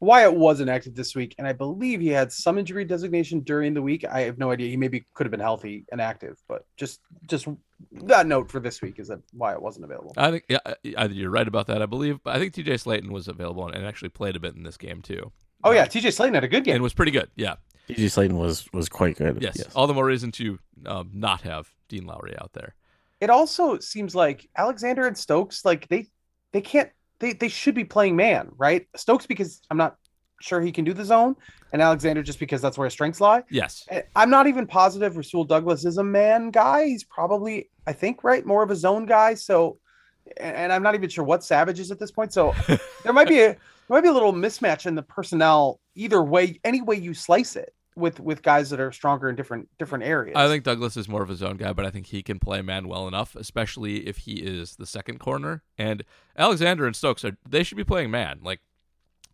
S3: Wyatt wasn't active this week, and I believe he had some injury designation during the week. I have no idea. He maybe could have been healthy and active, but just just that note for this week is that Wyatt wasn't available.
S2: I think yeah, either you're right about that. I believe, but I think T.J. Slaton was available and actually played a bit in this game too.
S3: Oh yeah, TJ Slaton had a good game.
S2: and was pretty good. Yeah.
S4: TJ Slaton was was quite good.
S2: Yes. All the more reason to um, not have Dean Lowry out there.
S3: it also seems like Alexander and Stokes, like they they can't they they should be playing man, right? Stokes because I'm not sure he can do the zone, and Alexander just because that's where his strengths lie.
S2: Yes.
S3: I'm not even positive Rasul Douglas is a man guy. He's probably, I think, right, more of a zone guy. So, and I'm not even sure what Savage is at this point. So *laughs* there might be a there might be a little mismatch in the personnel either way, any way you slice it with with guys that are stronger in different different areas.
S2: I think Douglas is more of a zone guy, but I think he can play man well enough, especially if he is the second corner. And Alexander and Stokes are they should be playing man. Like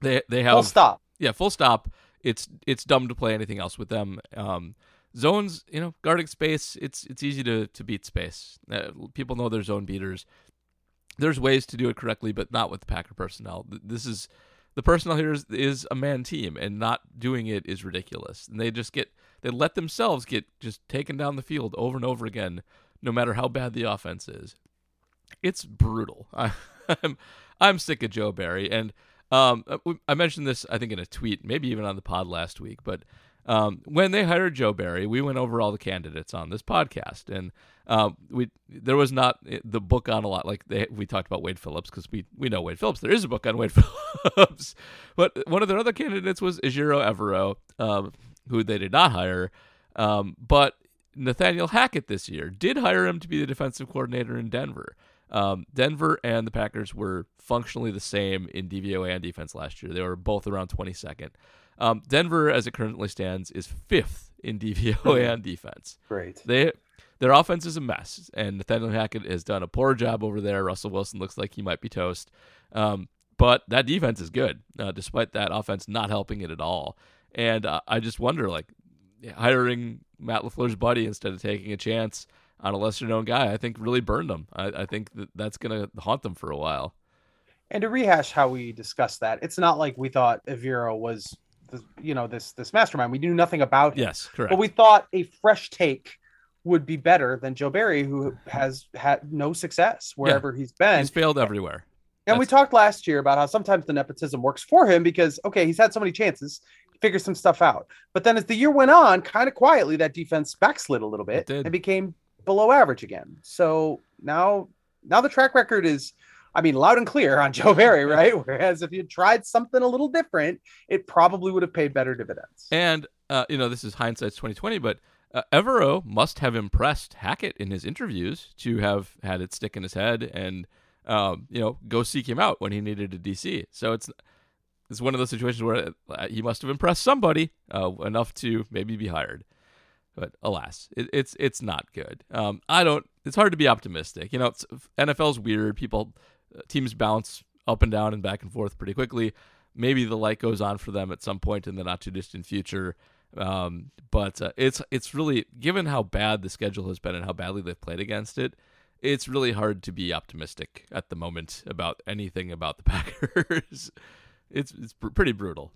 S2: they they have
S3: full stop.
S2: Yeah, full stop. It's it's dumb to play anything else with them. Um, zones, you know, guarding space. It's it's easy to to beat space. Uh, people know they're zone beaters. There's ways to do it correctly, but not with the Packer personnel. This is the personnel here is, is a man team, and not doing it is ridiculous. And they just get they let themselves get just taken down the field over and over again, no matter how bad the offense is. It's brutal. I, *laughs* I'm I'm sick of Joe Barry, and um, I mentioned this I think in a tweet, maybe even on the pod last week, but um, when they hired Joe Barry, we went over all the candidates on this podcast, and um, we there was not the book on a lot. Like they, we talked about Wade Phillips because we we know Wade Phillips. There is a book on Wade *laughs* Phillips, but one of their other candidates was Ejiro Evero, um, who they did not hire, um, but Nathaniel Hackett this year did hire him to be the defensive coordinator in Denver. Um, Denver and the Packers were functionally the same in DVOA and defense last year. They were both around 22nd. Um, Denver, as it currently stands, is fifth in DVOA and defense.
S3: Great.
S2: They their offense is a mess, and Nathaniel Hackett has done a poor job over there. Russell Wilson looks like he might be toast, um, but that defense is good, uh, despite that offense not helping it at all. And uh, I just wonder, like hiring Matt Lafleur's buddy instead of taking a chance on a lesser known guy, I think really burned them. I, I think that that's going to haunt them for a while.
S3: And to rehash how we discussed that, it's not like we thought Evero was, the, you know, this this mastermind. We knew nothing about him.
S2: Yes, correct.
S3: But we thought a fresh take would be better than Joe Barry, who has had no success wherever he's been.
S2: He's failed everywhere.
S3: And we talked last year about how sometimes the nepotism works for him because okay, he's had so many chances, figure some stuff out. But then as the year went on, kind of quietly, that defense backslid a little bit and became below average again. So now, now the track record is, I mean, loud and clear on *laughs* Joe Barry, right? Whereas if you tried something a little different, it probably would have paid better dividends.
S2: And uh, you know, this is hindsight's twenty twenty, but uh, Evero must have impressed Hackett in his interviews to have had it stick in his head and um, you know go seek him out when he needed a DC. So it's it's one of those situations where uh, he must have impressed somebody uh, enough to maybe be hired. But alas, it, it's it's not good. Um, I don't. It's hard to be optimistic. You know, it's, NFL's weird. People, teams bounce up and down and back and forth pretty quickly. Maybe the light goes on for them at some point in the not too distant future. Um, but uh, it's it's really given how bad the schedule has been and how badly they've played against it. It's really hard to be optimistic at the moment about anything about the *laughs* Packers. it's it's pr- pretty brutal.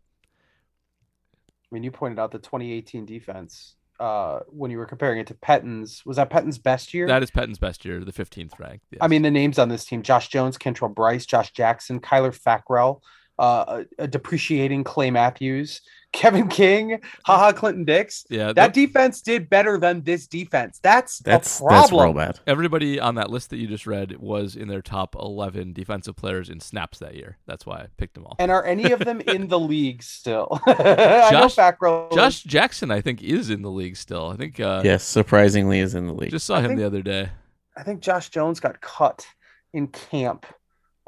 S3: I mean, you pointed out the 2018 defense uh, when you were comparing it to Pettine's. Was that Pettine's best year?
S2: That is Pettine's best year, the 15th ranked.
S3: I mean, the names on this team: Josh Jones, Kentrell Brice, Josh Jackson, Kyler Fackrell, uh, a, a depreciating Clay Matthews, Kevin King, Ha Ha Clinton-Dix.
S2: Yeah,
S3: That
S2: that,
S3: defense did better than this defense. That's
S4: That's
S3: a
S4: that's
S3: problem.
S4: real bad.
S2: everybody on that list that you just read was in their top 11 defensive players in snaps that year. That's why I picked them all.
S3: And are any of them in the *laughs* league still? *laughs* I know
S2: Josh- Josh Jackson, I think, is in the league still. I think. Uh,
S4: Yes, surprisingly is in the league.
S2: Just saw
S3: I
S2: him
S3: think-
S2: the other day.
S3: I think Josh Jones got cut in camp.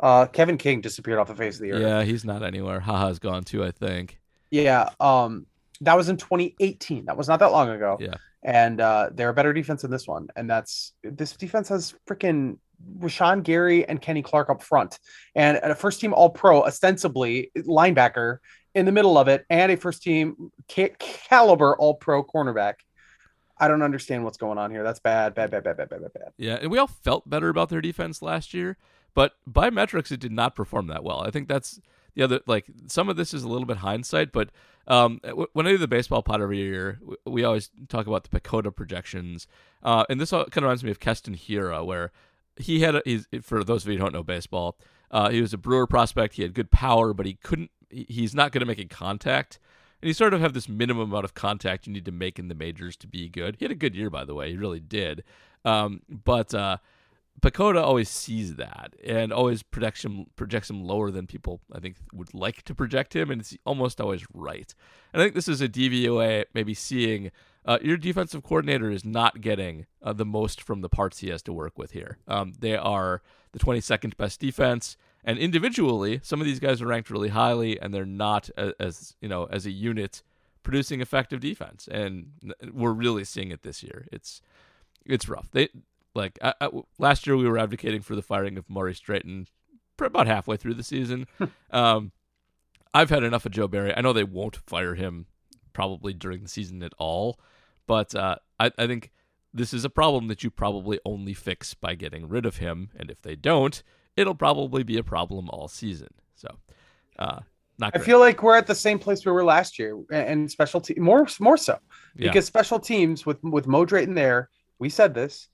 S3: Uh, Kevin King disappeared off the face of the earth.
S2: Yeah, he's not anywhere. Ha Ha's gone too. I think.
S3: Yeah. Um, that was in 2018. That was not that long ago.
S2: Yeah.
S3: And uh, they're a better defense in this one. And that's this defense has freaking Rashan Gary and Kenny Clark up front, and a first team All Pro, ostensibly linebacker in the middle of it, and a first team ca- caliber All Pro cornerback. I don't understand what's going on here. That's bad, bad, bad, bad, bad, bad, bad, bad.
S2: Yeah, and we all felt better about their defense last year, but by metrics, it did not perform that well. I think that's the. Like some of this is a little bit hindsight, but um, w- when I do the baseball pod every year, w- we always talk about the PECOTA projections, uh, and this all kind of reminds me of Keston Hiura, where he had a, he's for those of you who don't know baseball, uh, he was a Brewer prospect. He had good power, but he couldn't. he- He's not good at making contact. And you sort of have this minimum amount of contact you need to make in the majors to be good. He had a good year, by the way. He really did. Um, but uh, PECOTA always sees that and always projects him projects him lower than people I think would like to project him, and it's almost always right. And I think this is a DVOA maybe seeing uh, your defensive coordinator is not getting uh, the most from the parts he has to work with here. Um, they are the 22nd best defense, and individually, some of these guys are ranked really highly, and they're not as, as you know as a unit producing effective defense. And we're really seeing it this year. It's it's rough. They like I, I, last year we were advocating for the firing of Maurice Drayton about halfway through the season. *laughs* um, I've had enough of Joe Barry. I know they won't fire him probably during the season at all, but uh, I, I think this is a problem that you probably only fix by getting rid of him. And if they don't, it'll probably be a problem all season. So, uh, not
S3: I feel like we're at the same place we were last year, and special te- more more so
S2: Yeah.
S3: because special teams with with Mo Drayton there, we said this,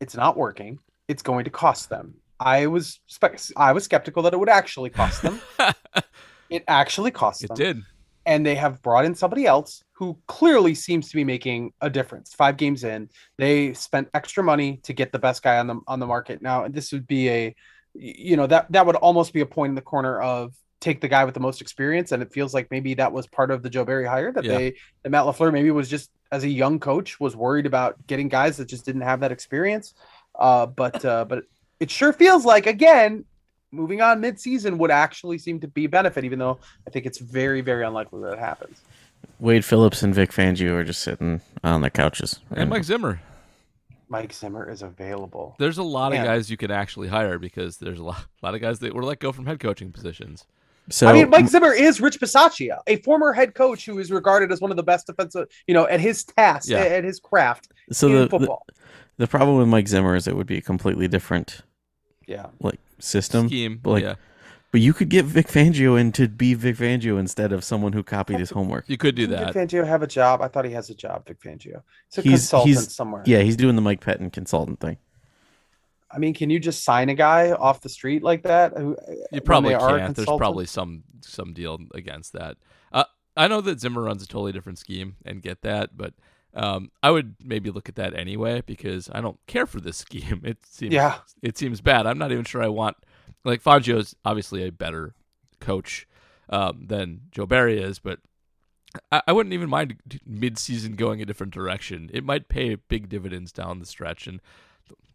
S3: it's not working. It's going to cost them. I was spec- I was skeptical that it would actually cost them. *laughs* it actually cost them.
S2: it did.
S3: and they have brought in somebody else who clearly seems to be making a difference. Five games in, they spent extra money to get the best guy on the on the market. Now, this would be a, you know, that that would almost be a point in the corner of take the guy with the most experience, and it feels like maybe that was part of the Joe Barry hire that
S2: Yeah.
S3: they that Matt Lafleur maybe was just as a young coach was worried about getting guys that just didn't have that experience. Uh, but uh, but it sure feels like again moving on mid-season would actually seem to be a benefit, even though I think it's very, very unlikely that it happens.
S4: Wade Phillips and Vic Fangio are just sitting on their couches.
S2: And Mike Zimmer.
S3: Mike Zimmer is available.
S2: There's a lot of guys you can actually hire because there's a lot, a lot of guys that were let go from head coaching positions.
S4: So
S3: I mean, Mike Zimmer is Rich Bisaccia, a former head coach who is regarded as one of the best defensive, you know, at his task,
S2: Yeah.
S3: at his craft
S4: so
S3: in
S4: the, the
S3: football.
S4: the problem with Mike Zimmer is it would be a completely different
S3: yeah.
S4: like system.
S2: Scheme,
S4: Like,
S2: yeah,
S4: But you could get Vic Fangio in to be Vic Fangio instead of someone who copied his homework.
S2: you could do
S3: Doesn't
S2: that.
S3: Vic Fangio have a job? I thought he has a job, Vic Fangio. He's a
S4: He's-
S3: consultant
S4: he's-
S3: somewhere.
S4: Yeah, he's doing the Mike Pettine consultant thing.
S3: I mean, can you just sign a guy off the street like that? Who,
S2: You probably can't. There's probably some some deal against that. Uh, I know that Zimmer runs a totally different scheme and get that, but um, I would maybe look at that anyway because I don't care for this *laughs* scheme. It seems
S3: Yeah.
S2: it seems bad. I'm not even sure I want like Fangio's obviously a better coach um, than Joe Barry is, but I, I wouldn't even mind mid-season going a different direction. It might pay big dividends down the stretch. And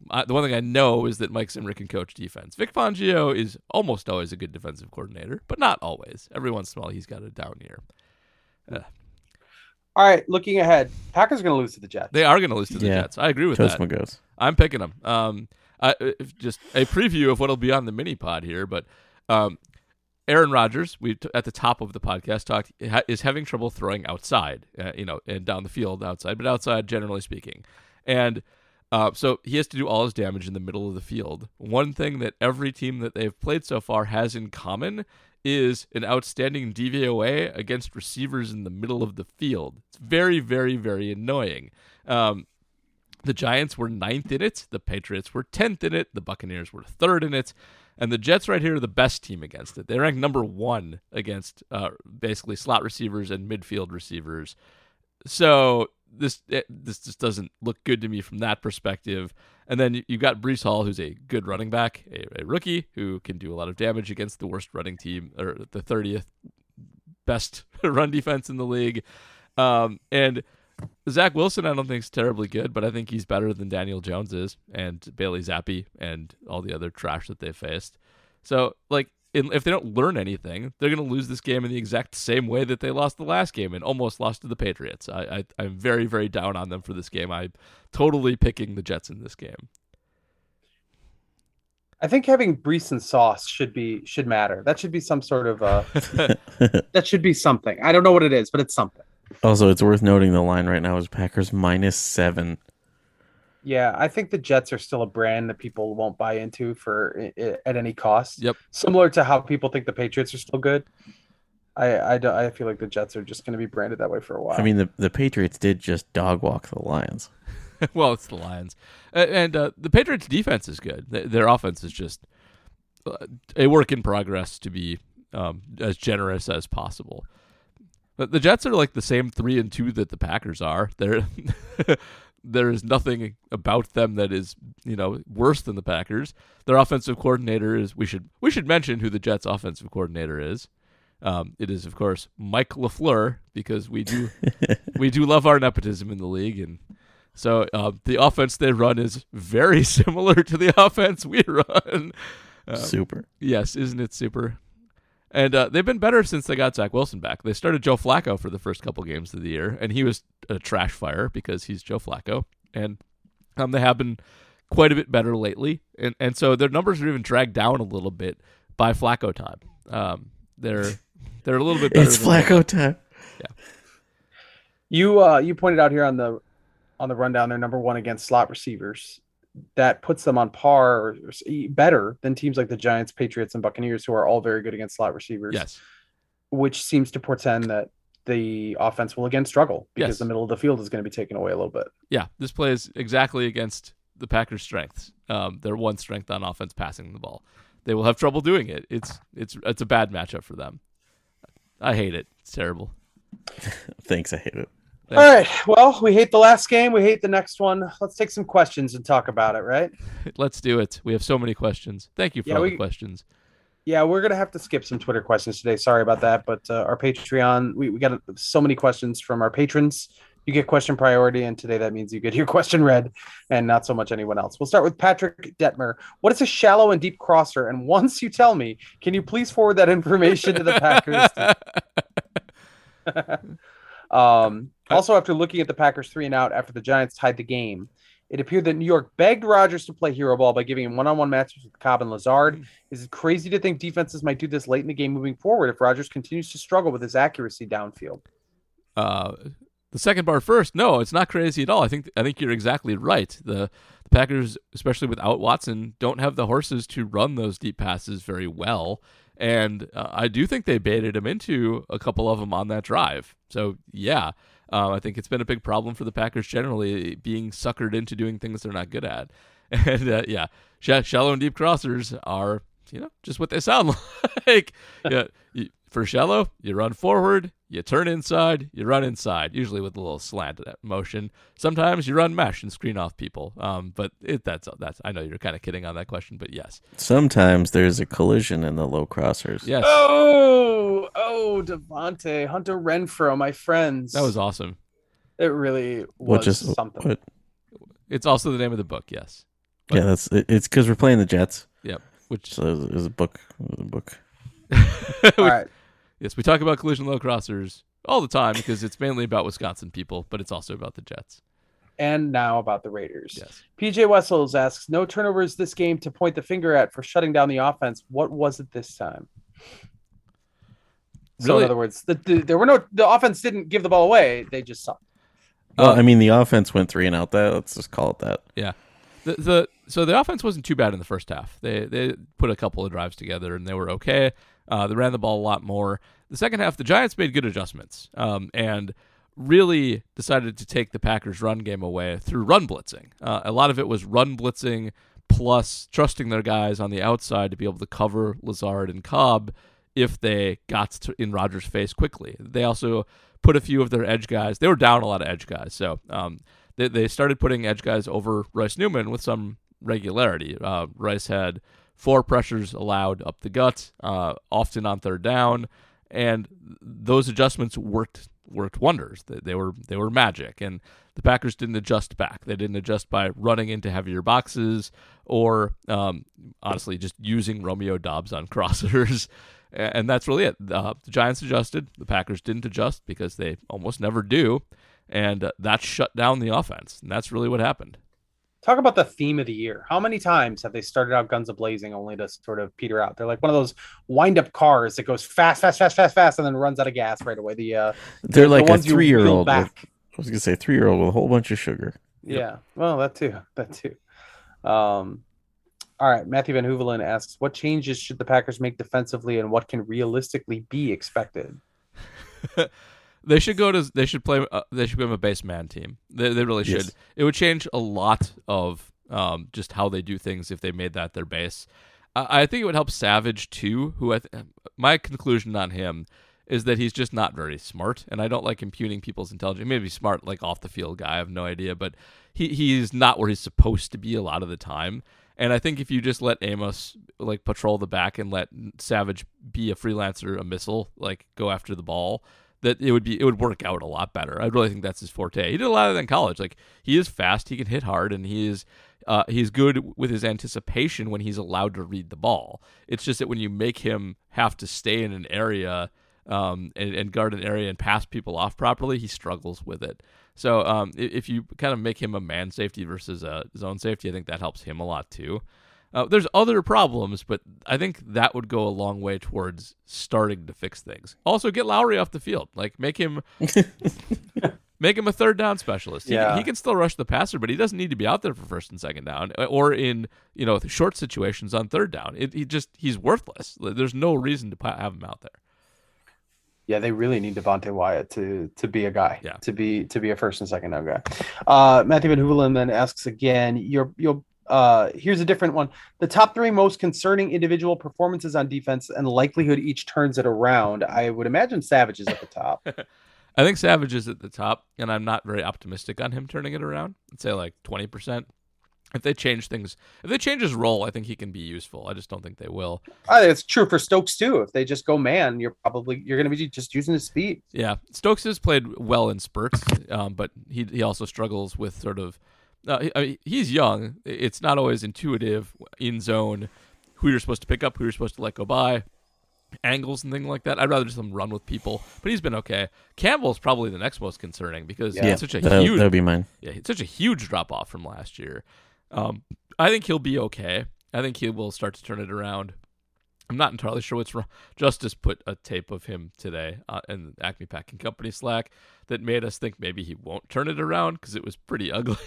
S2: I, the one thing I know is that Mike Zimmer can coach defense. Vic Fangio is almost always a good defensive coordinator, but not always. Every once in a while, he's got a down year.
S3: All right, looking ahead, Packers are going to lose to the Jets.
S2: They are going to lose to the
S4: Yeah.
S2: Jets. I agree with
S4: Toast
S2: that.
S4: goes.
S2: I'm picking them. Um, I, just a preview of what'll be on the mini pod here, but um, Aaron Rodgers, we t- at the top of the podcast talked ha- is having trouble throwing outside, uh, you know, and down the field outside, but outside generally speaking, and uh, so he has to do all his damage in the middle of the field. One thing that every team that they've played so far has in common is an outstanding DVOA against receivers in the middle of the field. It's very, very, very annoying. Um, The Giants were ninth in it. The Patriots were tenth in it. The Buccaneers were third in it. And the Jets right here are the best team against it. They rank number one against uh, basically slot receivers and midfield receivers. So this it, this just doesn't look good to me from that perspective. And then you- you've got Breece Hall, who's a good running back, a, a rookie who can do a lot of damage against the worst running team or the 30th best *laughs* run defense in the league. Um, and Zach Wilson, I don't think is terribly good, but I think he's better than Daniel Jones is, and Bailey Zappe, and all the other trash that they faced. So, like, if they don't learn anything, they're going to lose this game in the exact same way that they lost the last game and almost lost to the Patriots. I, I I'm very very down on them for this game. I'm totally picking the Jets in this game.
S3: I think having Breece and Sauce should be should matter. That should be some sort of uh *laughs* that should be something. I don't know what it is, but it's something.
S4: Also, it's worth noting the line right now is Packers minus seven.
S3: Yeah, I think the Jets are still a brand that people won't buy into for i- i- at any cost.
S2: Yep.
S3: Similar to how people think the Patriots are still good. I I, don't- I feel like the Jets are just going to be branded that way for a while.
S4: I mean, the the Patriots did just dog walk the Lions. *laughs*
S2: well, it's the Lions, A- and uh, the Patriots' defense is good. Their offense is just uh, a work in progress to be um, as generous as possible. But the Jets are like the same three and two that the Packers are. They're *laughs* there is nothing about them that is you know worse than the Packers. Their offensive coordinator is we should we should mention who the Jets' offensive coordinator is. Um, it is of course Mike Lafleur because we do *laughs* we do love our nepotism in the league and so uh, the offense they run is very *laughs* similar to the *laughs* offense we run. Um,
S4: Super.
S2: Yes, isn't it super? And uh, they've been better since they got Zach Wilson back. They started Joe Flacco for the first couple games of the year, and he was a trash fire because he's Joe Flacco. And um, they have been quite a bit better lately, and and so their numbers are even dragged down a little bit by Flacco time. Um, they're they're a little bit better.
S4: It's
S2: than they were.
S4: Flacco time. Yeah.
S3: You uh you pointed out here on the on the rundown they're number one against slot receivers. That puts them on par or, or better than teams like the Giants, Patriots, and Buccaneers, who are all very good against slot receivers.
S2: Yes.
S3: Which seems to portend that the offense will again struggle because
S2: Yes.
S3: the middle of the field is going to be taken away a little bit.
S2: Yeah, this plays exactly against the Packers' strengths. Um, their one strength on offense, passing the ball. They will have trouble doing it. It's it's it's a bad matchup for them. I hate it. It's terrible. *laughs*
S4: Thanks, I hate it.
S2: Thanks.
S3: All right. Well, we hate the last game. We hate the next one. Let's take some questions and talk about it, right? *laughs*
S2: Let's do it. We have so many questions. Thank you for
S3: Yeah,
S2: all the questions.
S3: Yeah, we're gonna have to skip some Twitter questions today. Sorry about that, but uh, our Patreon, we, we got so many questions from our patrons. You get question priority, and today that means you get your *laughs* question read, and not so much anyone else. We'll start with Patrick Detmer. What is a shallow and deep crosser? And once you tell me, can you please forward that information to the Packers? *laughs* um, also, after looking at the Packers three and out after the Giants tied the game, it appeared that New York begged Rodgers to play hero ball by giving him one-on-one matches with Cobb and Lazard. Is it crazy to think defenses might do this late in the game moving forward if Rodgers continues to struggle with his accuracy downfield?
S2: uh, the second part first. No, it's not crazy at all. I think I think you're exactly right. The, the Packers, especially without Watson, don't have the horses to run those deep passes very well. And uh, I do think they baited him into a couple of them on that drive. So yeah, um, I think it's been a big problem for the Packers generally being suckered into doing things they're not good at. *laughs* And uh, yeah, sh- shallow and deep crossers are you know just what they sound *laughs* like. yeah, you, for shallow, you run forward, you turn inside, you run inside, usually with a little slant motion. Sometimes you run mesh and screen off people. Um, but it, that's that's. I know you're kind of kidding on that question, but yes,
S4: Sometimes there's a collision in the low crossers.
S2: yes,
S3: Oh, oh, Davante Hunter Renfrow, my friends.
S2: that was awesome.
S3: it. Really was
S4: What just
S3: something.
S4: what?
S2: It's also the name of the book. Yes,
S4: Yeah, that's it's because we're playing the Jets.
S2: yep. Which
S4: So it was, it was a book. It was a book. *laughs*
S3: All right.
S2: yes, we talk about collision low crossers all the time because it's mainly about Wisconsin people, but it's also about the Jets.
S3: And now about the Raiders.
S2: Yes.
S3: PJ Wessels asks, no turnovers this game to point the finger at for shutting down the offense. What was it this time? So in other words, the, the, there were no the offense didn't give the ball away. They just sucked.
S4: Well,
S2: Uh,
S4: I mean, the offense went three and out. That let's just call it that.
S2: Yeah. The, the so the offense wasn't too bad in the first half. They they put a couple of drives together and they were okay. Uh, they ran the ball a lot more. The second half, the Giants made good adjustments. Um, and really decided to take the Packers' run game away through run blitzing. Uh, a lot of it was run blitzing plus trusting their guys on the outside to be able to cover Lazard and Cobb if they got in Rodgers' face quickly. They also put a few of their edge guys. They were down a lot of edge guys, so um, they they started putting edge guys over Royce Newman with some regularity. Uh, Rice had four pressures allowed up the gut, uh, often on third down, and those adjustments worked worked wonders. They, they were they were magic, and the Packers didn't adjust back. They didn't adjust by running into heavier boxes or um, honestly just using Romeo Doubs on *laughs* crossers. And that's really it. Uh, the Giants adjusted. The Packers didn't adjust because they almost never do. And uh, that shut down the offense. And that's really what happened.
S3: Talk about the theme of the year. How many times have they started out guns a blazing only to sort of peter out? They're like one of those wind up cars that goes fast, fast, fast, fast, fast, and then runs out of gas right away. The uh,
S4: They're
S3: the
S4: like a three year old.
S3: back.
S4: I was gonna say three year old with a whole bunch of sugar.
S3: Yeah. Well, that too. *laughs* That too. Um, all right. Matthew Van Hoevelen asks, what changes should the Packers make defensively, and what can realistically be expected? *laughs*
S2: They should go to. They should play. Uh, they should become a base man team. They, they really
S4: Yes.
S2: should. It would change a lot of um, just how they do things if they made that their base. I, I think it would help Savage too. Who I th- my conclusion on him is that he's just not very smart, and I don't like imputing people's intelligence. He may be smart, like off the field guy. I have no idea, but he he's not where he's supposed to be a lot of the time. And I think if you just let Amos like patrol the back and let Savage be a freelancer, a missile, like go after the ball, that it would be it would work out a lot better. I really think that's his forte. He did a lot of that in college. Like he is fast, he can hit hard, and he is uh, he's good with his anticipation when he's allowed to read the ball. It's just that when you make him have to stay in an area um, and, and guard an area and pass people off properly, he struggles with it. So um, if you kind of make him a man safety versus a zone safety, I think that helps him a lot too. Uh, there's other problems, but I think that would go a long way towards starting to fix things. Also, get Lowry off the field. Like make him *laughs* make him a third down specialist. He,
S3: Yeah.
S2: he can still rush the passer, but he doesn't need to be out there for first and second down, uh, or in you know short situations on third down. It, he just he's worthless. There's no reason to have him out there.
S3: Yeah, they really need Devonte Wyatt to to be a guy.
S2: Yeah.
S3: To be to be a first and second down guy. Uh Matthew Van Hoevelen then asks again, you're you'll uh here's a different one. The top three most concerning individual performances on defense and likelihood each turns it around. I would imagine Savage is at the top. *laughs*
S2: I think Savage is at the top, and I'm not very optimistic on him turning it around. I'd say like 20%. If they change things, if they change his role, I think he can be useful. I just don't think they will.
S3: I think it's true for Stokes too. If they just go man, you're probably you're gonna be just using his speed.
S2: Yeah, Stokes has played well in spurts, um, but he he also struggles with sort of. Uh, I mean, he's young. It's not always intuitive in zone who you're supposed to pick up, who you're supposed to let go by, angles and things like that. I'd rather just let him run with people, but he's been okay. Campbell's probably the next most concerning because
S3: Yeah.
S2: it's such a
S4: that
S2: huge
S4: would be mine.
S2: yeah, it's such a huge drop off from last year. Um, I think he'll be okay. I think he will start to turn it around. I'm not entirely sure what's wrong. Justice put a tape of him today uh, in the Acme Packing Company Slack that made us think maybe he won't turn it around because it was pretty *laughs* ugly.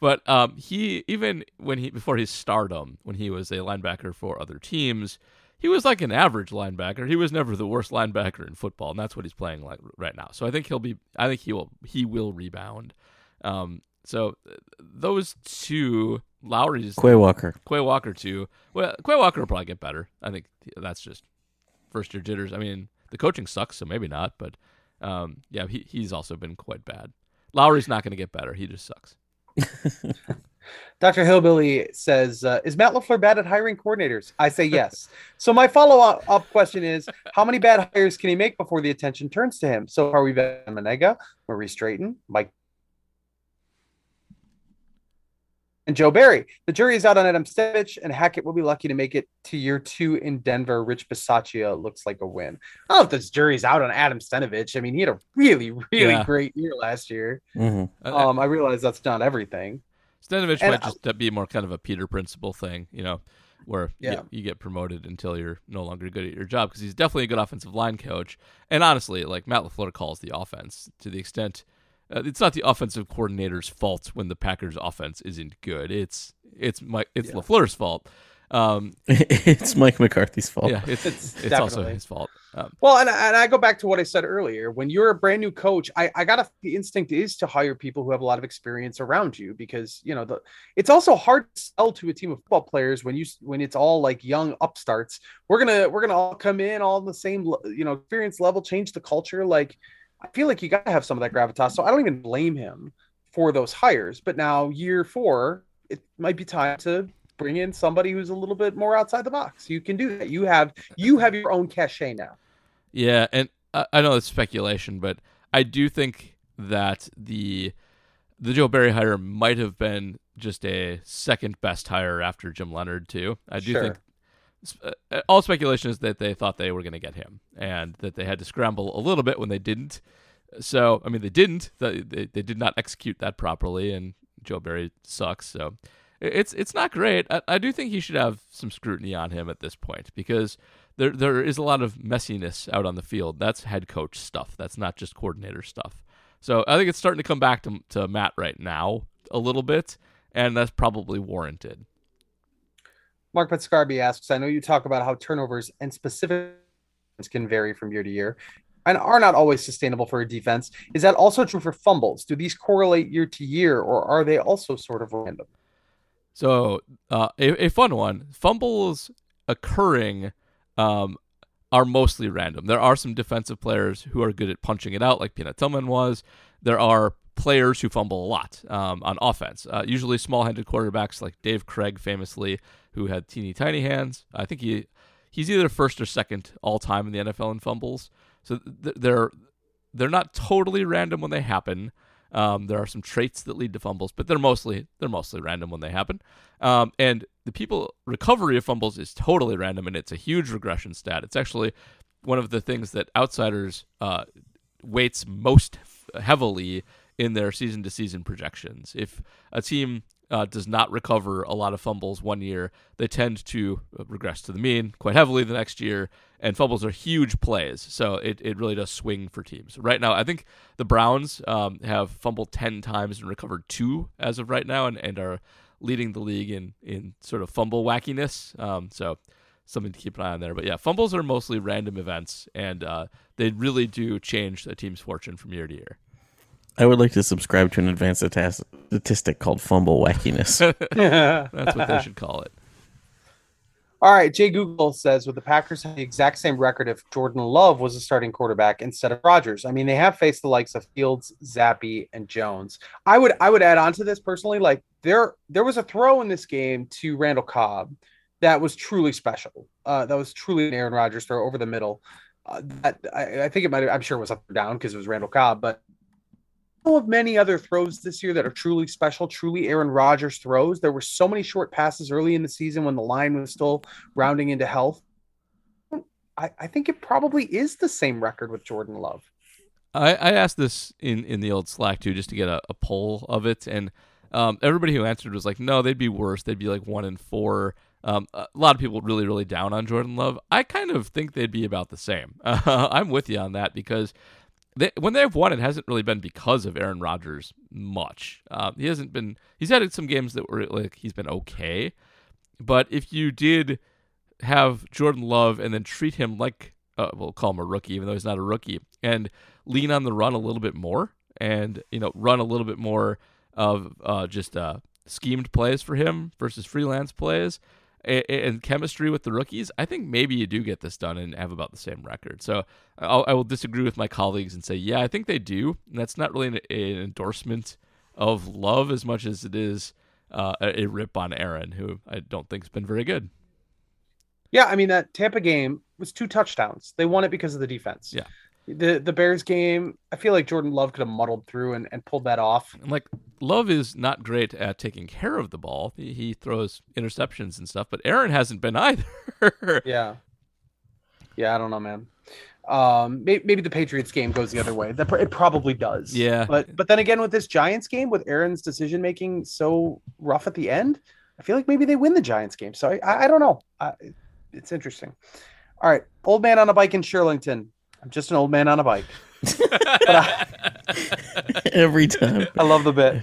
S2: but um, he even when he before his stardom, when he was a linebacker for other teams, he was like an average linebacker. He was never the worst linebacker in football, and that's what he's playing like right now. So I think he'll be. I think he will. He will rebound. Um, so those two, Lowry's
S4: Quay Walker.
S2: Quay Walker too. Well, Quay Walker will probably get better. I think that's just first year jitters. I mean, the coaching sucks, so maybe not. But um, yeah, he, he's also been quite bad. Lowry's not going to get better. He just sucks. *laughs*
S3: Dr. Hillbilly says, uh, "Is Matt Lafleur bad at hiring coordinators?" I say *laughs* yes. so my follow-up up question is, how many bad hires can he make before the attention turns to him? So far, we've had Mennenga, Maurice Drayton, Mike, and Joe Barry. The jury is out on Adam Stenavich, and Hackett will be lucky to make it to year two in Denver. Rich Bisaccia looks like a win. I don't know if this jury's out on Adam Stenavich. I mean, he had a really, really
S2: Yeah.
S3: great year last year.
S4: hmm
S2: Uh,
S3: Um, I realize that's not everything.
S2: Stenavich
S3: and
S2: might
S3: I-
S2: just be more kind of a Peter principle thing, you know, where you-
S3: Yeah.
S2: you, get promoted until you're no longer good at your job because he's definitely a good offensive line coach. And honestly, like Matt Lafleur calls the offense to the extent uh, it's not the offensive coordinator's fault when the Packers' offense isn't good. It's it's my it's
S3: Yeah.
S2: Lafleur's fault. Um, *laughs*
S4: it's Mike McCarthy's fault.
S2: yeah, it's
S3: It's *laughs*
S2: it's, also his fault. Um,
S3: Well, and, and I go back to what I said earlier. When you're a brand new coach, I, I got the instinct is to hire people who have a lot of experience around you because you know the it's also hard to sell to a team of football players when you when it's all like young upstarts. We're gonna we're gonna all come in all on the same you know experience level, change the culture. Like I feel like you got to have some of that gravitas. So I don't even blame him for those hires. But now year four, it might be time to bring in somebody who's a little bit more outside the box. You can do that. You have you have your own cachet now.
S2: Yeah, and I, I know it's speculation, but I do think that the the Joe Barry hire might have been just a second best hire after Jim Leonhard too. I do
S3: Sure.
S2: think uh, all speculation is that they thought they were going to get him, and that they had to scramble a little bit when they didn't. So I mean, they didn't. They they, they did not execute that properly, and Joe Barry sucks. So it's it's not great. I, I do think he should have some scrutiny on him at this point because there there is a lot of messiness out on the field. That's head coach stuff. That's not just coordinator stuff. So I think it's starting to come back to to Matt right now a little bit, and that's probably warranted.
S3: Mark Petscarby asks, I know you talk about how turnovers and specific can vary from year to year and are not always sustainable for a defense. Is that also true for fumbles? Do these correlate year to year or are they also sort of random?
S2: So uh, a, a fun one: fumbles occurring um, are mostly random. There are some defensive players who are good at punching it out, like Peanut Tillman was. There are players who fumble a lot um, on offense. Uh, usually small-handed quarterbacks, like Dave Krieg, famously, who had teeny tiny hands. I think he he's either first or second all time in the NFL in fumbles. So th- they're they're not totally random when they happen. Um, there are some traits that lead to fumbles, but they're mostly they're mostly random when they happen. Um, and the people recovery of fumbles is totally random, and it's a huge regression stat. It's actually one of the things that outsiders uh, weights most heavily in their season to season projections. If a team uh, does not recover a lot of fumbles one year, they tend to uh, regress to the mean quite heavily the next year. And fumbles are huge plays, so it, it really does swing for teams. Right now, I think the Browns um, have fumbled 10 times and recovered two as of right now, and, and are leading the league in, in sort of fumble wackiness. Um, so something to keep an eye on there. But yeah, fumbles are mostly random events, and uh, they really do change a team's fortune from year to year.
S4: I would like to subscribe to an advanced statistic called fumble wackiness. *laughs*
S2: That's what *laughs* they should call it.
S3: All right, Jay Google says with the Packers have the exact same record if Jordan Love was a starting quarterback instead of Rodgers. I mean, they have faced the likes of Fields, Zappe, and Jones. I would I would add on to this personally, like there there was a throw in this game to Randall Cobb that was truly special. Uh, that was truly an Aaron Rodgers throw over the middle. Uh, that I, I think it might have, I'm sure it was up or down because it was Randall Cobb, but I know of many other throws this year that are truly special, truly Aaron Rodgers throws. There were so many short passes early in the season when the line was still rounding into health. I, I think it probably is the same record with Jordan Love.
S2: I, I asked this in, in the old Slack too, just to get a, a poll of it, and um, everybody who answered was like, "No, they'd be worse. They'd be like one and four. Um, a lot of people really, really down on Jordan Love. I kind of think they'd be about the same. Uh, *laughs* I'm with you on that because they, when they've won, it hasn't really been because of Aaron Rodgers much. Uh, he hasn't been. He's had some games that were like he's been okay, but if you did have Jordan Love and then treat him like uh, we'll call him a rookie, even though he's not a rookie, and lean on the run a little bit more, and you know run a little bit more of uh, just uh, schemed plays for him versus freelance plays and, and chemistry with the rookies. I think maybe you do get this done and have about the same record. So I'll, I will disagree with my colleagues and say, yeah, I think they do. And that's not really an, an endorsement of love as much as it is uh, a, a rip on Aaron, who I don't think has been very good.
S3: Yeah, I mean that Tampa game was two touchdowns. They won it because of the defense.
S2: Yeah.
S3: The the Bears game, I feel like Jordan Love could have muddled through and, and pulled that off.
S2: And like Love is not great at taking care of the ball. He, he throws interceptions and stuff, but Aaron hasn't been *laughs* either.
S3: Yeah. Yeah, I don't know, man. Um, maybe, maybe the Patriots game goes the other way. That it probably does.
S2: Yeah.
S3: But but then again, with this Giants game, with Aaron's decision making so rough at the end, I feel like maybe they win the Giants game. So I I, I don't know. I, it's interesting. All right, old man on a bike in Shirlington. I'm just an old man on a bike. *laughs* I, *laughs*
S4: Every time.
S3: I love the bit.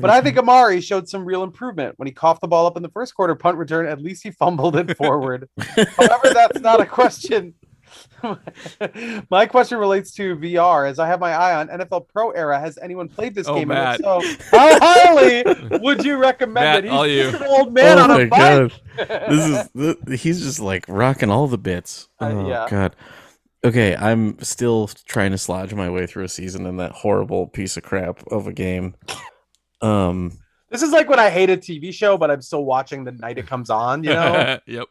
S3: But I think Amari showed some real improvement when he coughed the ball up in the first quarter punt return. At least he fumbled it forward. *laughs* However, that's not a question. my question relates to VR as I have my eye on NFL Pro Era. Has anyone played this
S2: Oh,
S3: game?
S2: Matt.
S3: So, how highly would you recommend
S2: Matt,
S3: it?
S2: all
S3: He's
S2: you.
S3: just an old man
S4: oh
S3: on a bike.
S4: god, this is th- he's just like rocking all the bits.
S3: Uh,
S4: Oh
S3: yeah.
S4: god. Okay, I'm still trying to slodge my way through a season in that horrible piece of crap of a game. Um,
S3: This is like when I hate a TV show, but I'm still watching the night it comes on. You know, *laughs*
S2: yep.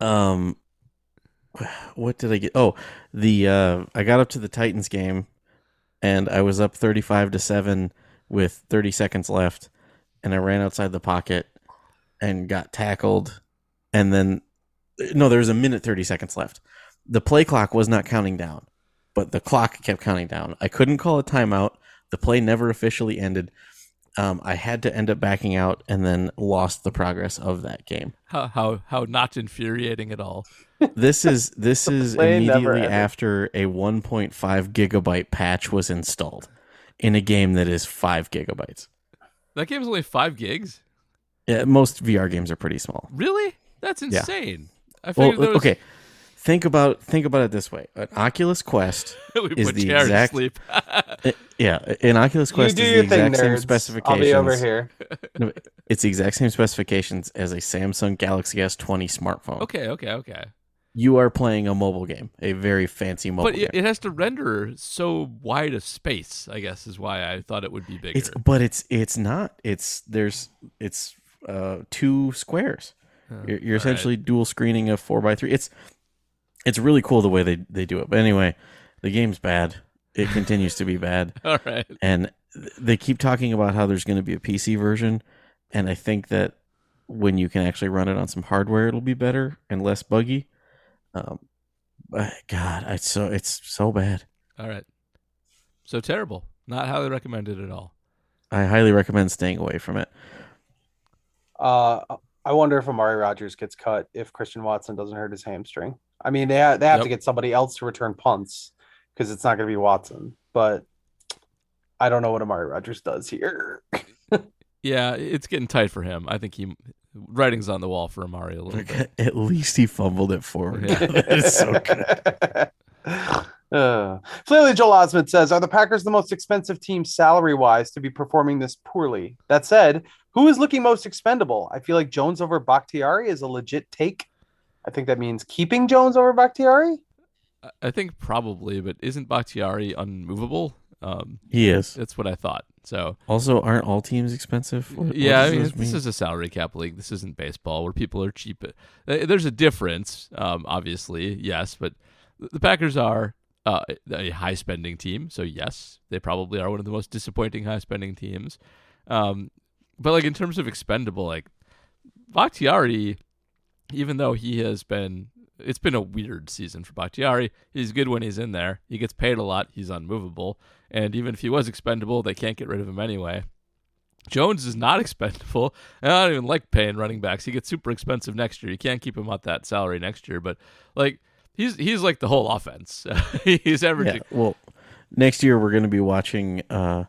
S4: um, what did I get? Oh, the uh, I got up to the Titans game, and I was up 35 to seven with 30 seconds left, and I ran outside the pocket and got tackled, and then no, there was a minute 30 seconds left. The play clock was not counting down, but the clock kept counting down. I couldn't call a timeout. The play never officially ended. Um, I had to end up backing out and then lost the progress of that game.
S2: How how how not infuriating at all.
S4: This is *laughs* this is immediately after a 1.5 gigabyte patch was installed in a game that is five gigabytes.
S2: That game's only five gigs.
S4: Yeah, most VR games are pretty small.
S2: Really? That's
S4: Yeah.
S2: insane. I
S4: Well,
S2: figured there was,
S4: okay. Think about think about it this way: an Oculus Quest, *laughs* is the
S2: Jared
S4: exact-
S2: to sleep. *laughs*
S4: eh, yeah, an Oculus Quest
S3: do
S4: is the
S3: your thing,
S4: exact same
S3: nerds.
S4: specifications.
S3: I'll be over here. *laughs*
S4: No, it's the exact same specifications as a Samsung Galaxy S20 smartphone.
S2: okay, okay, okay.
S4: You are playing a mobile game, a very fancy mobile
S2: But
S4: game.
S2: it, it has to render so wide a space. I guess is why I thought it would be bigger.
S4: It's but it's it's not. It's there's it's uh two squares. You're, you're essentially dual screening a four by three. It's it's really cool the way they they do it. But anyway, the game's bad. It continues to be bad, *laughs*
S2: all right.
S4: and th- they keep talking about how there's going to be a PC version, and I think that when you can actually run it on some hardware, it'll be better and less buggy. Um, but God, it's so it's so bad.
S2: All right. So terrible. Not highly recommended at all.
S4: I highly recommend staying away from it.
S3: Uh, I wonder if Amari Rogers gets cut if Christian Watson doesn't hurt his hamstring. I mean, they ha- they have to get somebody else to return punts because it's not going to be Watson. But I don't know what Amari Rogers does here. *laughs*
S2: Yeah, it's getting tight for him. I think he writing's on the wall for Amari a little bit.
S4: At least he fumbled it forward.
S2: Yeah. *laughs*
S4: that is so *laughs* good.
S3: Uh, clearly, Joel Osment says, "Are the Packers the most expensive team salary-wise to be performing this poorly?" That said, who is looking most expendable? I feel like Jones over Bakhtiari is a legit take. I think that means keeping Jones over Bakhtiari.
S2: I- I think probably, but isn't Bakhtiari unmovable? Um,
S4: He is.
S2: that's what I thought. So
S4: Also, aren't all teams expensive? What- what
S2: yeah, I mean,
S4: this
S2: this
S4: mean?
S2: is a salary cap league. This isn't baseball where people are cheap. Uh, There's a difference, um, obviously, yes, but the Packers are uh, a high spending team, so yes, they probably are one of the most disappointing high spending teams. Um, but like in terms of expendable, like Bakhtiari, even though he has been, it's been a weird season for Bakhtiari. He's good when he's in there. He gets paid a lot. He's unmovable, and even if he was expendable, they can't get rid of him anyway. Jones is not *laughs* expendable. And I don't even like paying running backs. He gets super expensive next year. You can't keep him at that salary next year. But like he's he's like the whole offense. *laughs* he's
S4: yeah.
S2: averaging.
S4: Well, next year we're going to be watching uh,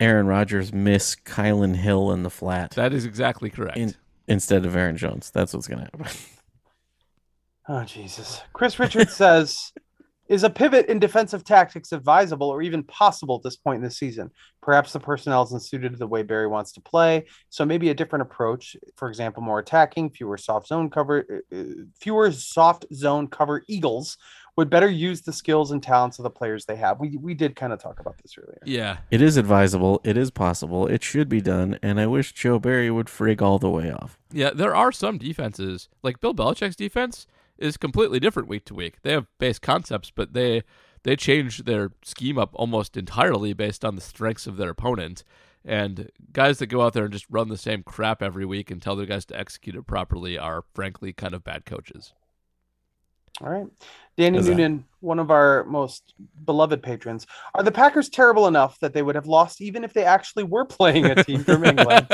S4: Aaron Rodgers miss Kylin Hill in the flat
S2: That is exactly correct.
S4: in, instead of Aaron Jones. That's what's going to happen. *laughs*
S3: Oh Jesus! Chris Richards says, "Is a pivot in defensive tactics advisable or even possible at this point in the season? Perhaps the personnel isn't suited to the way Barry wants to play, so maybe a different approach. For example, more attacking, fewer soft zone cover, uh, uh, fewer soft zone cover Eagles." Would better use the skills and talents of the players they have. We we did kind of talk about this earlier.
S2: yeah,
S4: It is advisable. It is possible. It should be done. And I wish Joe Barry would frig all the way off.
S2: yeah. There are some defenses like Bill Belichick's defense is completely different week to week. They have base concepts, but they they change their scheme up almost entirely based on the strengths of their opponent. And guys that go out there and just run the same crap every week and tell their guys to execute it properly are frankly kind of bad coaches.
S3: All right. Danny
S4: Huzzah.
S3: Noonan, one of our most beloved patrons. Are the Packers terrible enough that they would have lost even if they actually were playing a team from *laughs* England?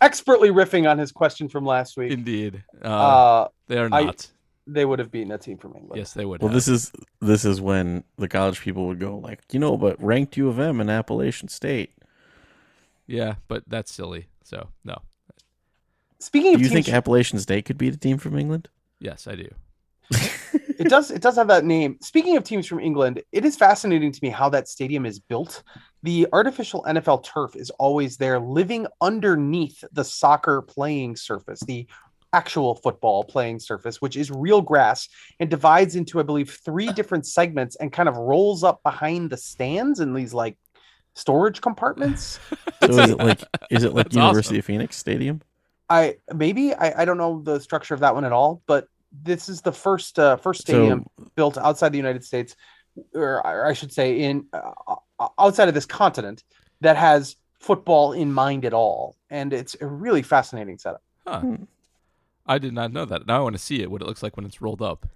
S3: Expertly riffing on his question from last week.
S2: Indeed, uh,
S3: Uh,
S2: they are
S3: I-
S2: not.
S3: they would have beaten a team from England.
S2: yes, they would.
S4: Well,
S2: have.
S4: this is this is when the college people would go like, you know, but ranked U of M and Appalachian State.
S2: Yeah, but that's silly. So no.
S3: Speaking
S4: Do
S3: of
S4: you
S3: teams,
S4: think Appalachian State could beat a team from England?
S2: Yes, I do.
S3: it does it does have that name. Speaking of teams from England, it is fascinating to me how that stadium is built. The artificial NFL turf is always there, living underneath the soccer playing surface, the actual football playing surface, which is real grass and divides into, I believe, three different segments and kind of rolls up behind the stands in these like storage compartments. *laughs*
S4: So is it like is it like
S2: That's
S4: University
S2: awesome.
S4: of Phoenix Stadium?
S3: I maybe I, I don't know the structure of that one at all, but this is the first uh, first stadium built outside the United States, or, or I should say, in uh, outside of this continent that has football in mind at all, and it's a really fascinating setup.
S2: Huh.
S4: Hmm.
S2: I did not know that. Now I want to see it. What it looks like when it's rolled up.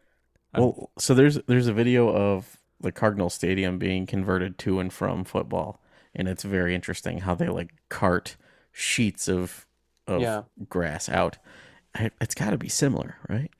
S2: I'm-
S4: Well, so there's there's a video of the Cardinal Stadium being converted to and from football, and it's very interesting how they like cart sheets of of
S3: Yeah.
S4: grass out. It's got to be similar, right?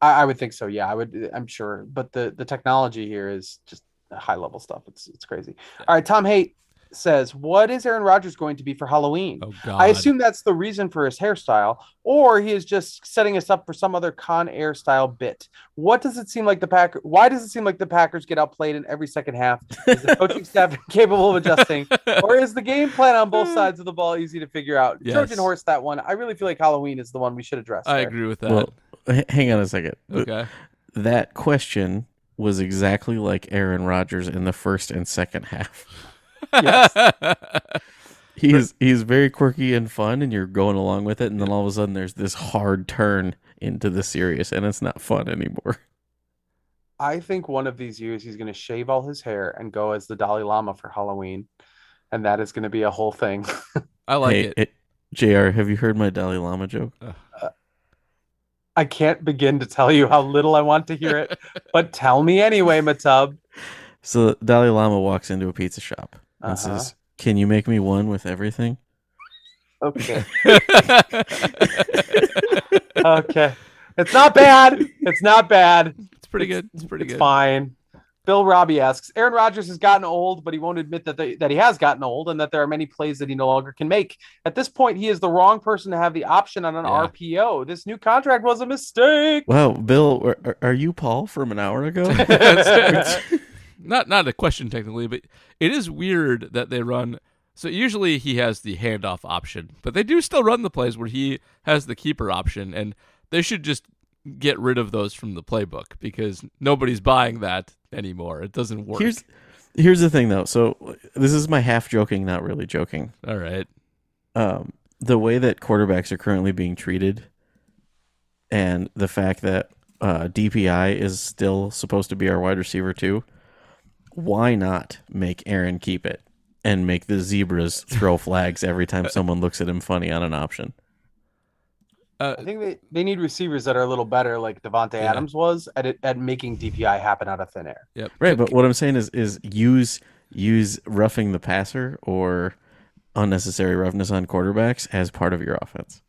S3: I, I would think so. Yeah, I would. Uh, I'm sure, but the the technology here is just high level stuff. It's it's crazy. All right, Tom Haight says, "What is Aaron Rodgers going to be for Halloween?"
S2: oh God.
S3: I assume that's the reason for his hairstyle, or he is just setting us up for some other Con Air style bit. What does it seem like the Packer? Why does it seem like the Packers get outplayed in every second half? Is the coaching *laughs* staff capable of adjusting, or is the game plan on both *laughs* sides of the ball easy to figure out?
S2: Yes.
S3: Trojan horse that one. I really feel like Halloween is the one we should address.
S2: I
S3: there.
S2: agree with that.
S4: Well, h- hang on a second.
S2: Okay.
S4: That question was exactly like Aaron Rodgers in the first and second half. He's *laughs* he's very quirky and fun, and you're going along with it, and then all of a sudden there's this hard turn into the serious, and it's not fun anymore.
S3: I think one of these years he's going to shave all his hair and go as the Dalai Lama for Halloween, and that is going to be a whole thing. *laughs*
S2: I like
S4: hey,
S2: it.
S4: it- Jr. Have you heard my Dalai Lama joke?
S3: I can't begin to tell you how little I want to hear it, but tell me anyway, Matub. *laughs*
S4: So Dalai Lama walks into a pizza shop and
S3: Uh-huh.
S4: says, "Can you make me one with everything?"
S3: Okay. *laughs* Okay. It's not bad. It's not bad.
S2: it's pretty good. It's pretty
S3: it's
S2: good.
S3: fine. Bill Robbie asks, Aaron Rodgers has gotten old, but he won't admit that they, that he has gotten old and that there are many plays that he no longer can make. At this point, he is the wrong person to have the option on an
S2: Yeah.
S3: RPO. This new contract was a mistake.
S4: Wow, Bill, are- are, are you Paul from an hour ago? *laughs* *laughs*
S2: not not a question technically, but it is weird that they run. So usually he has the handoff option, but they do still run the plays where he has the keeper option, and they should just get rid of those from the playbook because nobody's buying that anymore. It doesn't work.
S4: here's here's the thing though. So this is my half joking, not really joking.
S2: all right.
S4: um, the way that quarterbacks are currently being treated, and the fact that uh, DPI is still supposed to be our wide receiver too. Why not make Aaron keep it and make the zebras throw *laughs* flags every time someone looks at him funny on an option?
S2: Uh,
S3: I think they, they need receivers that are a little better, like Davante
S2: Yeah.
S3: Adams was at it, at making DPI happen out of thin air.
S2: yep.
S4: Right, but what I'm saying is is use use roughing the passer or unnecessary roughness on quarterbacks as part of your offense.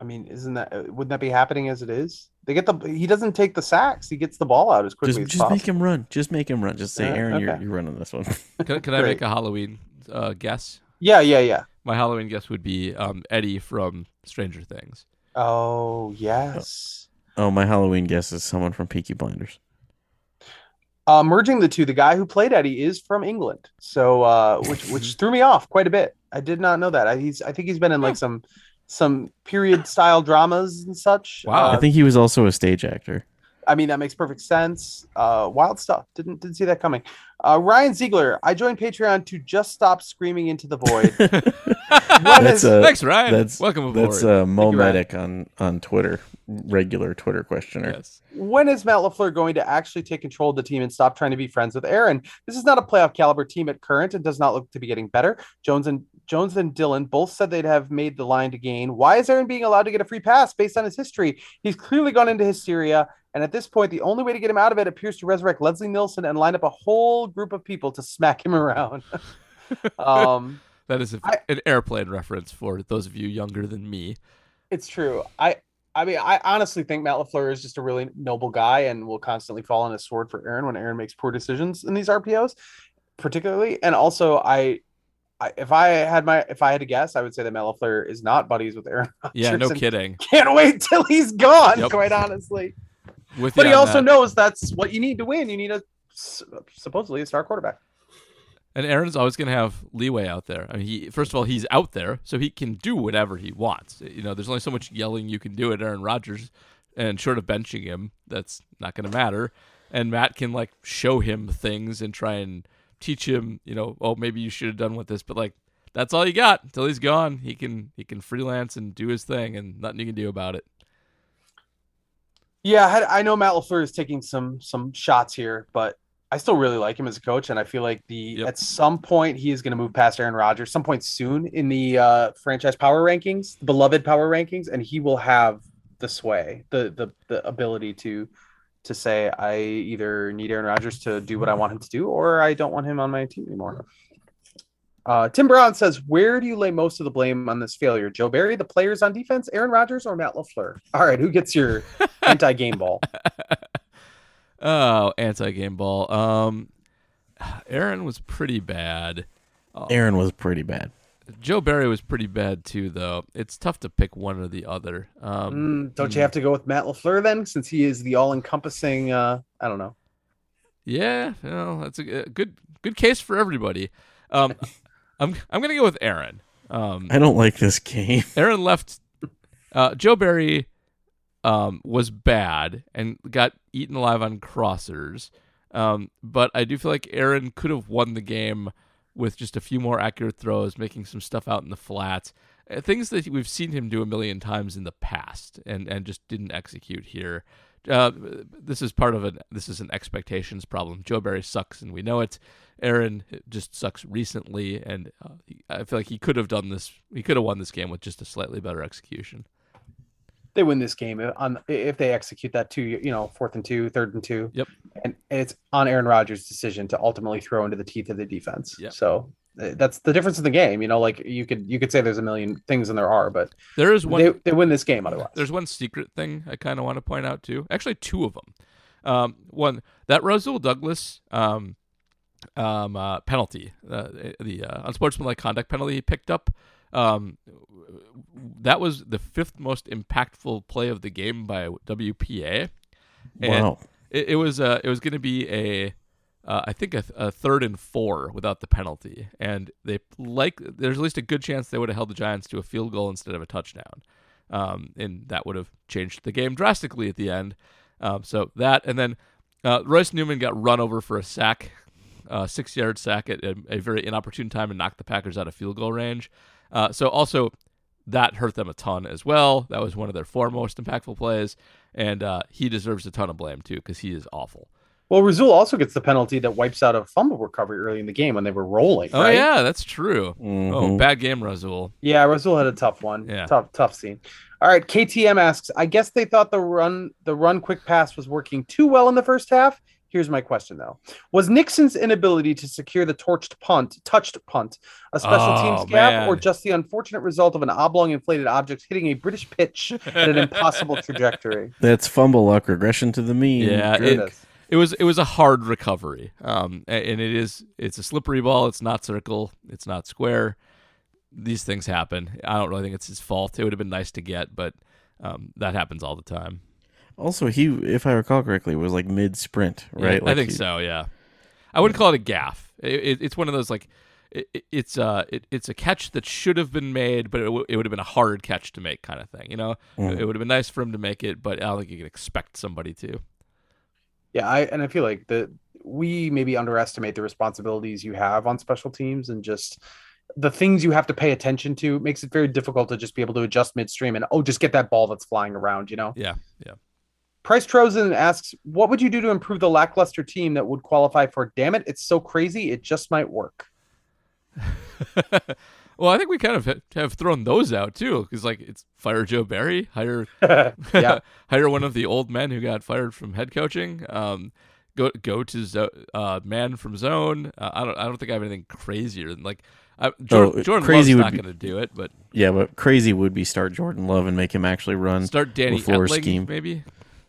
S3: I mean, isn't that uh, wouldn't that be happening as it is? They get the he doesn't take the sacks. He gets the ball out as quickly
S4: Just
S3: as
S4: just
S3: possible.
S4: make him run. Just make him run. Just say,
S3: Uh,
S4: Aaron, you're you're running this one. *laughs*
S2: Can, can I make a Halloween uh, guess?
S3: Yeah, yeah, yeah.
S2: My Halloween guess would be um, Eddie from Stranger Things.
S3: Oh yes.
S4: oh, my Halloween guess is someone from Peaky Blinders.
S3: Uh, merging the two, the guy who played Eddie is from England, so uh, which which *laughs* threw me off quite a bit. I did not know that. I, he's I think he's been in like some some period style dramas and such.
S2: Wow.
S4: I
S3: Uh,
S4: think he was also a stage actor.
S3: I mean, that makes perfect sense. Uh, wild stuff. Didn't didn't see that coming. Uh, Ryan Ziegler, I joined Patreon to just stop screaming into the void. *laughs* What
S4: That's
S3: is-
S4: uh,
S2: Thanks, Ryan.
S4: That's
S2: Welcome aboard.
S4: That's uh, Mo
S3: you,
S4: Medic on on Twitter, regular Twitter questioner.
S2: yes.
S3: when is Matt LaFleur going to actually take control of the team and stop trying to be friends with Aaron? This is not a playoff caliber team at current and does not look to be getting better. Jones and Jones and Dillon both said they'd have made the line to gain. Why is Aaron being allowed to get a free pass based on his history? He's clearly gone into hysteria. And at this point, the only way to get him out of it appears to resurrect Leslie Nielsen and line up a whole group of people to smack him around. *laughs* um,
S2: That is a,
S3: I-
S2: an airplane reference for those of you younger than me.
S3: It's true. I I mean, I honestly think Matt LaFleur is just a really noble guy and will constantly fall on his sword for Aaron when Aaron makes poor decisions in these RPOs, particularly. And also, I I, if I had my if I had to guess, I would say that Matt LaFleur is not buddies with Aaron. *laughs*
S2: Yeah, no kidding.
S3: Can't wait till he's gone.
S2: Yep.
S3: Quite honestly,
S2: With
S3: but he also
S2: that.
S3: knows that's what you need to win. You need a supposedly a star quarterback.
S2: And Aaron's always going to have leeway out there. I mean, he first of all he's out there, so he can do whatever he wants. You know, there's only so much yelling you can do at Aaron Rodgers, and short of benching him, that's not going to matter. And Matt can like show him things and try and teach him. You know, oh maybe you should have done with this, but like that's all you got until he's gone. He can he can freelance and do his thing, and nothing you can do about it.
S3: Yeah, I, know Matt LaFleur is taking some some shots here, but I still really like him as a coach, and I feel like the
S2: Yep.
S3: at some point he is going to move past Aaron Rodgers, some point soon in the uh, franchise power rankings, the beloved power rankings, and he will have the sway, the the the ability to to say I either need Aaron Rodgers to do what I want him to do, or I don't want him on my team anymore. Uh, Tim Brown says, "Where do you lay most of the blame on this failure? Joe Barry, the players on defense, Aaron Rodgers, or Matt LaFleur? All right, who gets your *laughs* anti-game ball?"
S2: Oh, anti game ball. Um, Aaron was pretty bad.
S4: Aaron was pretty bad.
S2: Joe Barry was pretty bad too, though. It's tough to pick one or the other. Um,
S3: Mm, don't you have to go with Matt LaFleur then, since he is the all-encompassing? Uh, I don't know.
S2: Yeah, you know, that's a, a good good case for everybody. Um, *laughs* I'm I'm gonna go with Aaron. Um,
S4: I don't like this game.
S2: Aaron left. Uh, Joe Barry um, was bad and got eaten alive on crossers. Um, but I do feel like Aaron could have won the game with just a few more accurate throws, making some stuff out in the flats, uh, things that we've seen him do a million times in the past, and and just didn't execute here. Uh, this is part of an this is an expectations problem. Joe Barry sucks, and we know it. Aaron just sucks recently, and uh, I feel like he could have done this. He could have won this game with just a slightly better execution.
S3: They win this game on if they execute that two, you know, fourth and two, third and two.
S2: Yep.
S3: And it's on Aaron Rodgers' decision to ultimately throw into the teeth of the defense.
S2: Yep.
S3: So uh, that's the difference in the game. You know, like you could you could say there's a million things and there are, but
S2: There is one.
S3: they, they win this game otherwise.
S2: There's one secret thing I kind of want to point out too. Actually, two of them. Um, one that Rasul Douglas um, um, uh, penalty, uh, the uh, unsportsmanlike conduct penalty he picked up. Um, that was the fifth most impactful play of the game by WPA. And
S4: Wow.
S2: It, it was uh, it was going to be a uh, I think a, a third and four without the penalty, and they like there's at least a good chance they would have held the Giants to a field goal instead of a touchdown, um, and that would have changed the game drastically at the end. Um, so that and then uh, Royce Newman got run over for a sack, uh, six yard sack at a, a very inopportune time and knocked the Packers out of field goal range. Uh, so also that hurt them a ton as well. That was one of their four most impactful plays, and uh, he deserves a ton of blame too because he is awful.
S3: well, Rasul also gets the penalty that wipes out a fumble recovery early in the game when they were rolling.
S2: Oh
S3: right?
S2: yeah, that's true. Oh,
S4: Mhm.
S2: bad game, Rasul.
S3: Yeah, Rasul had a tough one.
S2: Yeah.
S3: Tough, tough scene. All right, KTM asks, I guess they thought the run the run quick pass was working too well in the first half. Here's my question though. Was Nixon's inability to secure the torched punt, touched punt, a special
S2: Oh,
S3: teams gap,
S2: man.
S3: or just the unfortunate result of an oblong inflated object hitting a British pitch at an impossible *laughs* trajectory?
S4: That's fumble luck regression to the mean.
S2: Yeah,
S3: it
S2: it,
S3: is.
S2: it was it was a hard recovery. Um, and it is it's a slippery ball. It's not circle. It's not square. These things happen. I don't really think it's his fault. It would have been nice to get, but um, that happens all the time.
S4: Also, he, if I recall correctly, was like mid sprint,
S2: Yeah,
S4: right?
S2: I think
S4: he-
S2: so. Yeah, I wouldn't call it a gaff. It, it, it's one of those like it, it- it's uh it, it's a catch that should have been made, but it, w- it would have been a hard catch to make, kind of thing. You know,
S4: Mm.
S2: it would have been nice for him to make it, but I don't think you can expect somebody to.
S3: Yeah, I and I feel like that we maybe underestimate the responsibilities you have on special teams and just the things you have to pay attention to makes it very difficult to just be able to adjust midstream and oh just get that ball that's flying around, you know.
S2: Yeah, yeah.
S3: Price Trozen asks, what would you do to improve the lackluster team that would qualify for damn it, it's so crazy, it just might work. *laughs*
S2: well, I think we kind of have thrown those out too, because like it's fire Joe Barry, hire *laughs* *laughs*
S3: yeah.
S2: hire one of the old men who got fired from head coaching. Um, go go to zo- uh, man from zone. Uh, I don't I don't think I have anything crazier than like I, Jordan,
S4: Oh,
S2: Jordan
S4: crazy
S2: Love's
S4: would
S2: not going to do it, but
S4: Yeah, but crazy would be start Jordan Love and make him actually run.
S2: start Danny
S4: before
S2: Etling,
S4: scheme.
S2: maybe.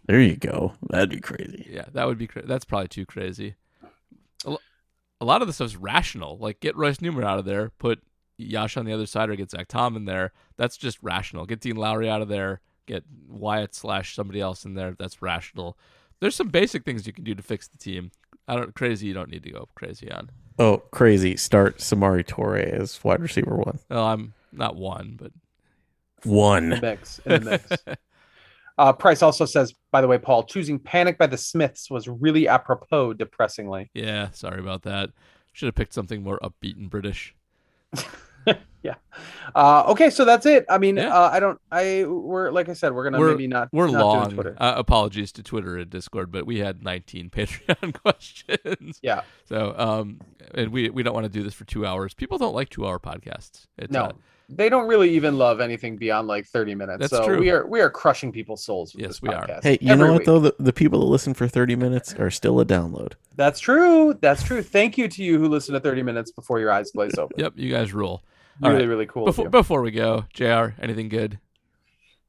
S4: There you go. That'd be crazy.
S2: Yeah, that would be cra- that's probably too crazy. a lot of the stuff's rational. Like get Royce Newman out of there, put Yosh on the other side, or get Zach Tom in there. That's just rational. Get Dean Lowry out of there. Get Wyatt slash somebody else in there. That's rational. There's some basic things you can do to fix the team. I don't crazy. You don't need to go crazy on.
S4: Oh, crazy! Start Samori Toure as wide receiver one.
S2: Well, I'm not one, but
S4: One.
S3: mix in the mix. *laughs* Uh, Price also says, by the way, Paul, choosing Panic by the Smiths was really apropos, depressingly.
S2: yeah, sorry about that. Should have picked something more upbeat and British. *laughs* *laughs*
S3: yeah. Uh, okay, so that's it. I mean,
S2: Yeah.
S3: uh, I don't. I we're like I said, we're gonna
S2: We're
S3: maybe not.
S2: we're
S3: not do
S2: long.
S3: Twitter.
S2: Uh, apologies to Twitter and Discord, but we had 19 *laughs* Patreon *laughs* questions.
S3: Yeah.
S2: So, um, and we we don't want to do this for two hours. People don't like two hour podcasts. It's,
S3: No,
S2: uh,
S3: they don't really even love anything beyond like thirty minutes.
S2: That's
S3: so
S2: true.
S3: we are we are crushing people's souls. With
S2: Yes,
S3: this
S2: we are.
S4: Hey, you
S3: every
S4: know what
S3: week.
S4: though? The, the people that listen for 30 minutes are still a download.
S3: That's true. That's true. Thank you to you who listen to thirty minutes before your eyes glaze over.
S2: yep, you guys rule. All
S3: Really,
S2: right.
S3: really cool.
S2: Before before we go, Jr. Anything good?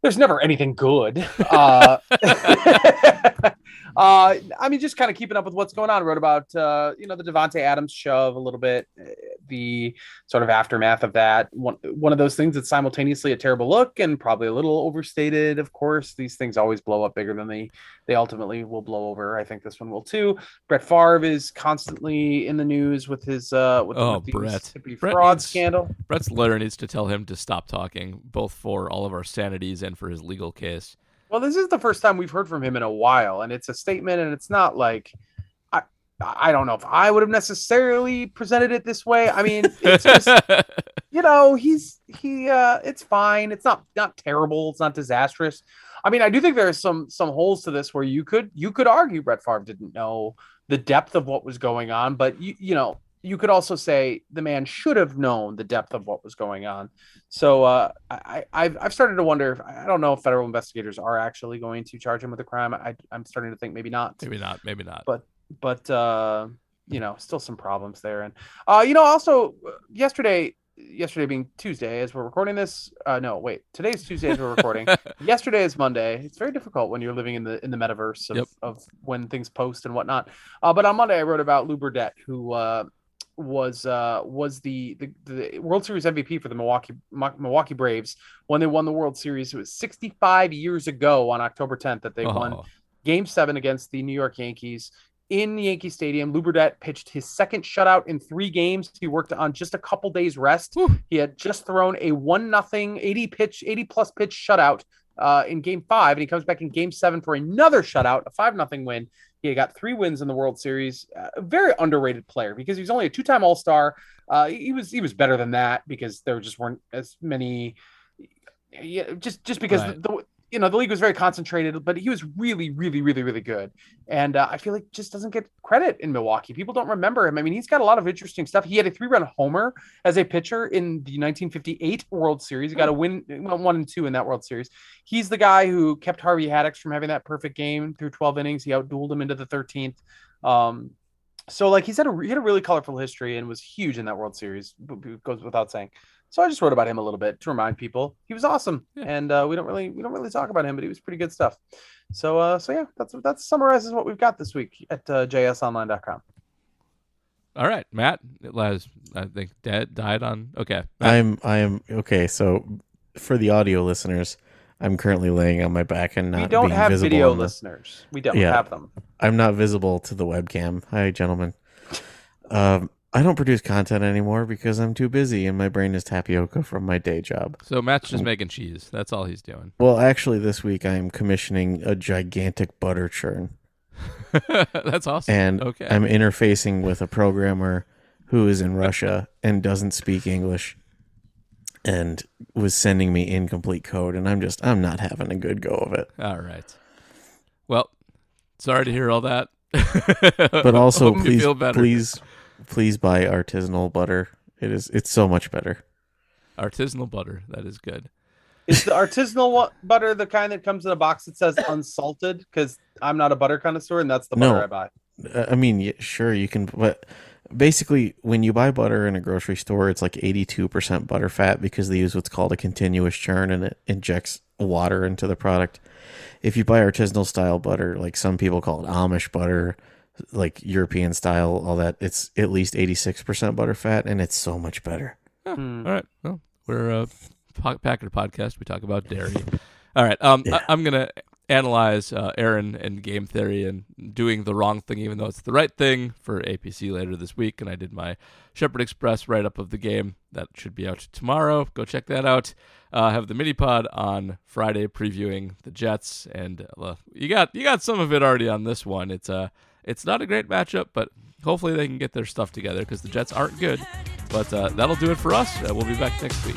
S3: there's never anything good. *laughs* Uh, *laughs* uh, I mean, just kind of keeping up with what's going on. I wrote about, uh, you know, the Davante Adams shove a little bit, uh, the sort of aftermath of that. One, one of those things that's simultaneously a terrible look and probably a little overstated. Of course, these things always blow up bigger than they they ultimately will blow over. I think this one will too. Brett Favre is constantly in the news with his uh, with,
S2: Oh,
S3: with the
S2: Brett. Brett
S3: fraud
S2: needs-
S3: scandal.
S2: Brett's lawyer needs to tell him to stop talking, both for all of our sanities and for his legal case.
S3: Well, this is the first time we've heard from him in a while, and it's a statement, and it's not like I I don't know if I would have necessarily presented it this way. I mean, it's just *laughs* you know he's he uh it's fine. It's not not terrible. It's not disastrous. I mean, I do think there's some some holes to this where you could you could argue Brett Favre didn't know the depth of what was going on, but you you know you could also say the man should have known the depth of what was going on. So uh, I, I've I've started to wonder. If, I don't know if federal investigators are actually going to charge him with a crime. I, I'm starting to think maybe not.
S2: maybe not. Maybe not.
S3: But but uh, you know, still some problems there. And uh, you know, also uh, yesterday, yesterday being Tuesday, as we're recording this. Uh, no, wait, today's Tuesday as we're recording. *laughs* yesterday is Monday. It's very difficult when you're living in the in the metaverse of,
S2: Yep.
S3: of when things post and whatnot. Uh, but on Monday, I wrote about Lew Burdette, who uh, was uh, was the, the the World Series MVP for the Milwaukee Milwaukee Braves when they won the World Series. It was 65 years ago on October 10th that they won
S2: Oh,
S3: Game Seven against the New York Yankees in Yankee Stadium. Lew Burdette pitched his second shutout in three games. He worked on just a couple days rest.
S2: Whew.
S3: He had just thrown a one nothing 80 pitch, 80 plus pitch shutout uh, in Game Five, and he comes back in Game Seven for another shutout, a five nothing win. He got three wins in the World Series. Uh, a very underrated player because he was only a two time All Star. Uh, he was he was better than that because there just weren't as many. Yeah, just just because
S2: Right.
S3: the you know the league was very concentrated, but he was really, really, really, really good. And uh, I feel like just doesn't get credit in Milwaukee. People don't remember him. I mean, he's got a lot of interesting stuff. He had a three-run homer as a pitcher in the 1958 World Series. He got a win, one and two in that World Series. He's the guy who kept Harvey Haddix from having that perfect game through 12 innings. He outdueled him into the 13th. Um, so like he's had a he had a really colorful history and was huge in that World Series. Goes without saying. So I just wrote about him a little bit to remind people he was awesome,
S2: Yeah.
S3: and uh, we don't really we don't really talk about him, but he was pretty good stuff. So uh, so yeah, that's that summarizes what we've got this week at uh, jsonline.com.
S2: all right, Matt. Les, I think dead died on. Okay, Matt,
S4: I'm I am okay. So for the audio listeners, I'm currently laying on my back and not
S3: we don't
S4: being
S3: have
S4: visible
S3: video
S4: the-
S3: listeners. We don't
S4: Yeah.
S3: have them.
S4: I'm not visible to the webcam. Hi, gentlemen. *laughs* Um, I don't produce content anymore because I'm too busy and my brain is tapioca from my day job.
S2: so Matt's just making cheese. That's all he's doing.
S4: Well, actually, this week I am commissioning a gigantic butter churn, *laughs*
S2: That's awesome.
S4: and
S2: okay,
S4: I'm interfacing with a programmer who is in Russia and doesn't speak English, and was sending me incomplete code, and I'm just I'm not having a good go of it.
S2: all right. Well, sorry to hear all that.
S4: But *laughs* also, please,
S2: feel better.
S4: please, please buy artisanal butter. It is it's so much better.
S2: artisanal butter. That is good.
S3: Is the artisanal butter the kind that comes in a box that says unsalted? Because I'm not a butter connoisseur, and that's the
S4: No.
S3: butter I buy.
S4: Uh, I mean, sure, you can, but basically, when you buy butter in a grocery store, it's like 82% butter fat because they use what's called a continuous churn and it injects water into the product. If you buy artisanal style butter, like some people call it Amish butter, like European style, all that. It's at least 86% butter fat and it's so much better.
S3: Hmm.
S2: All right. Well, we're a po- Packer podcast. We talk about dairy. All right. Um,
S4: Yeah.
S2: I- I'm gonna analyze uh, Aaron and game theory and doing the wrong thing, even though it's the right thing for APC later this week. And I did my Shepherd Express write up of the game that should be out tomorrow. Go check that out. Uh, I have the mini pod on Friday previewing the Jets, and uh, you got you got some of it already on this one. It's uh it's not a great matchup, but hopefully they can get their stuff together because the Jets aren't good. But uh, that'll do it for us. Uh, we'll be back next week.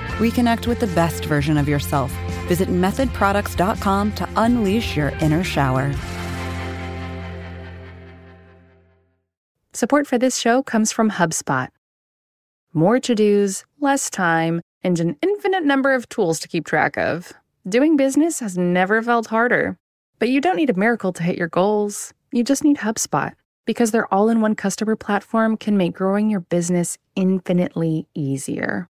S7: Reconnect with the best version of yourself. Visit methodproducts.com to unleash your inner shower.
S8: Support for this show comes from HubSpot. More to dos, less time, and an infinite number of tools to keep track of. Doing business has never felt harder. But you don't need a miracle to hit your goals. You just need HubSpot because their all in one customer platform can make growing your business infinitely easier.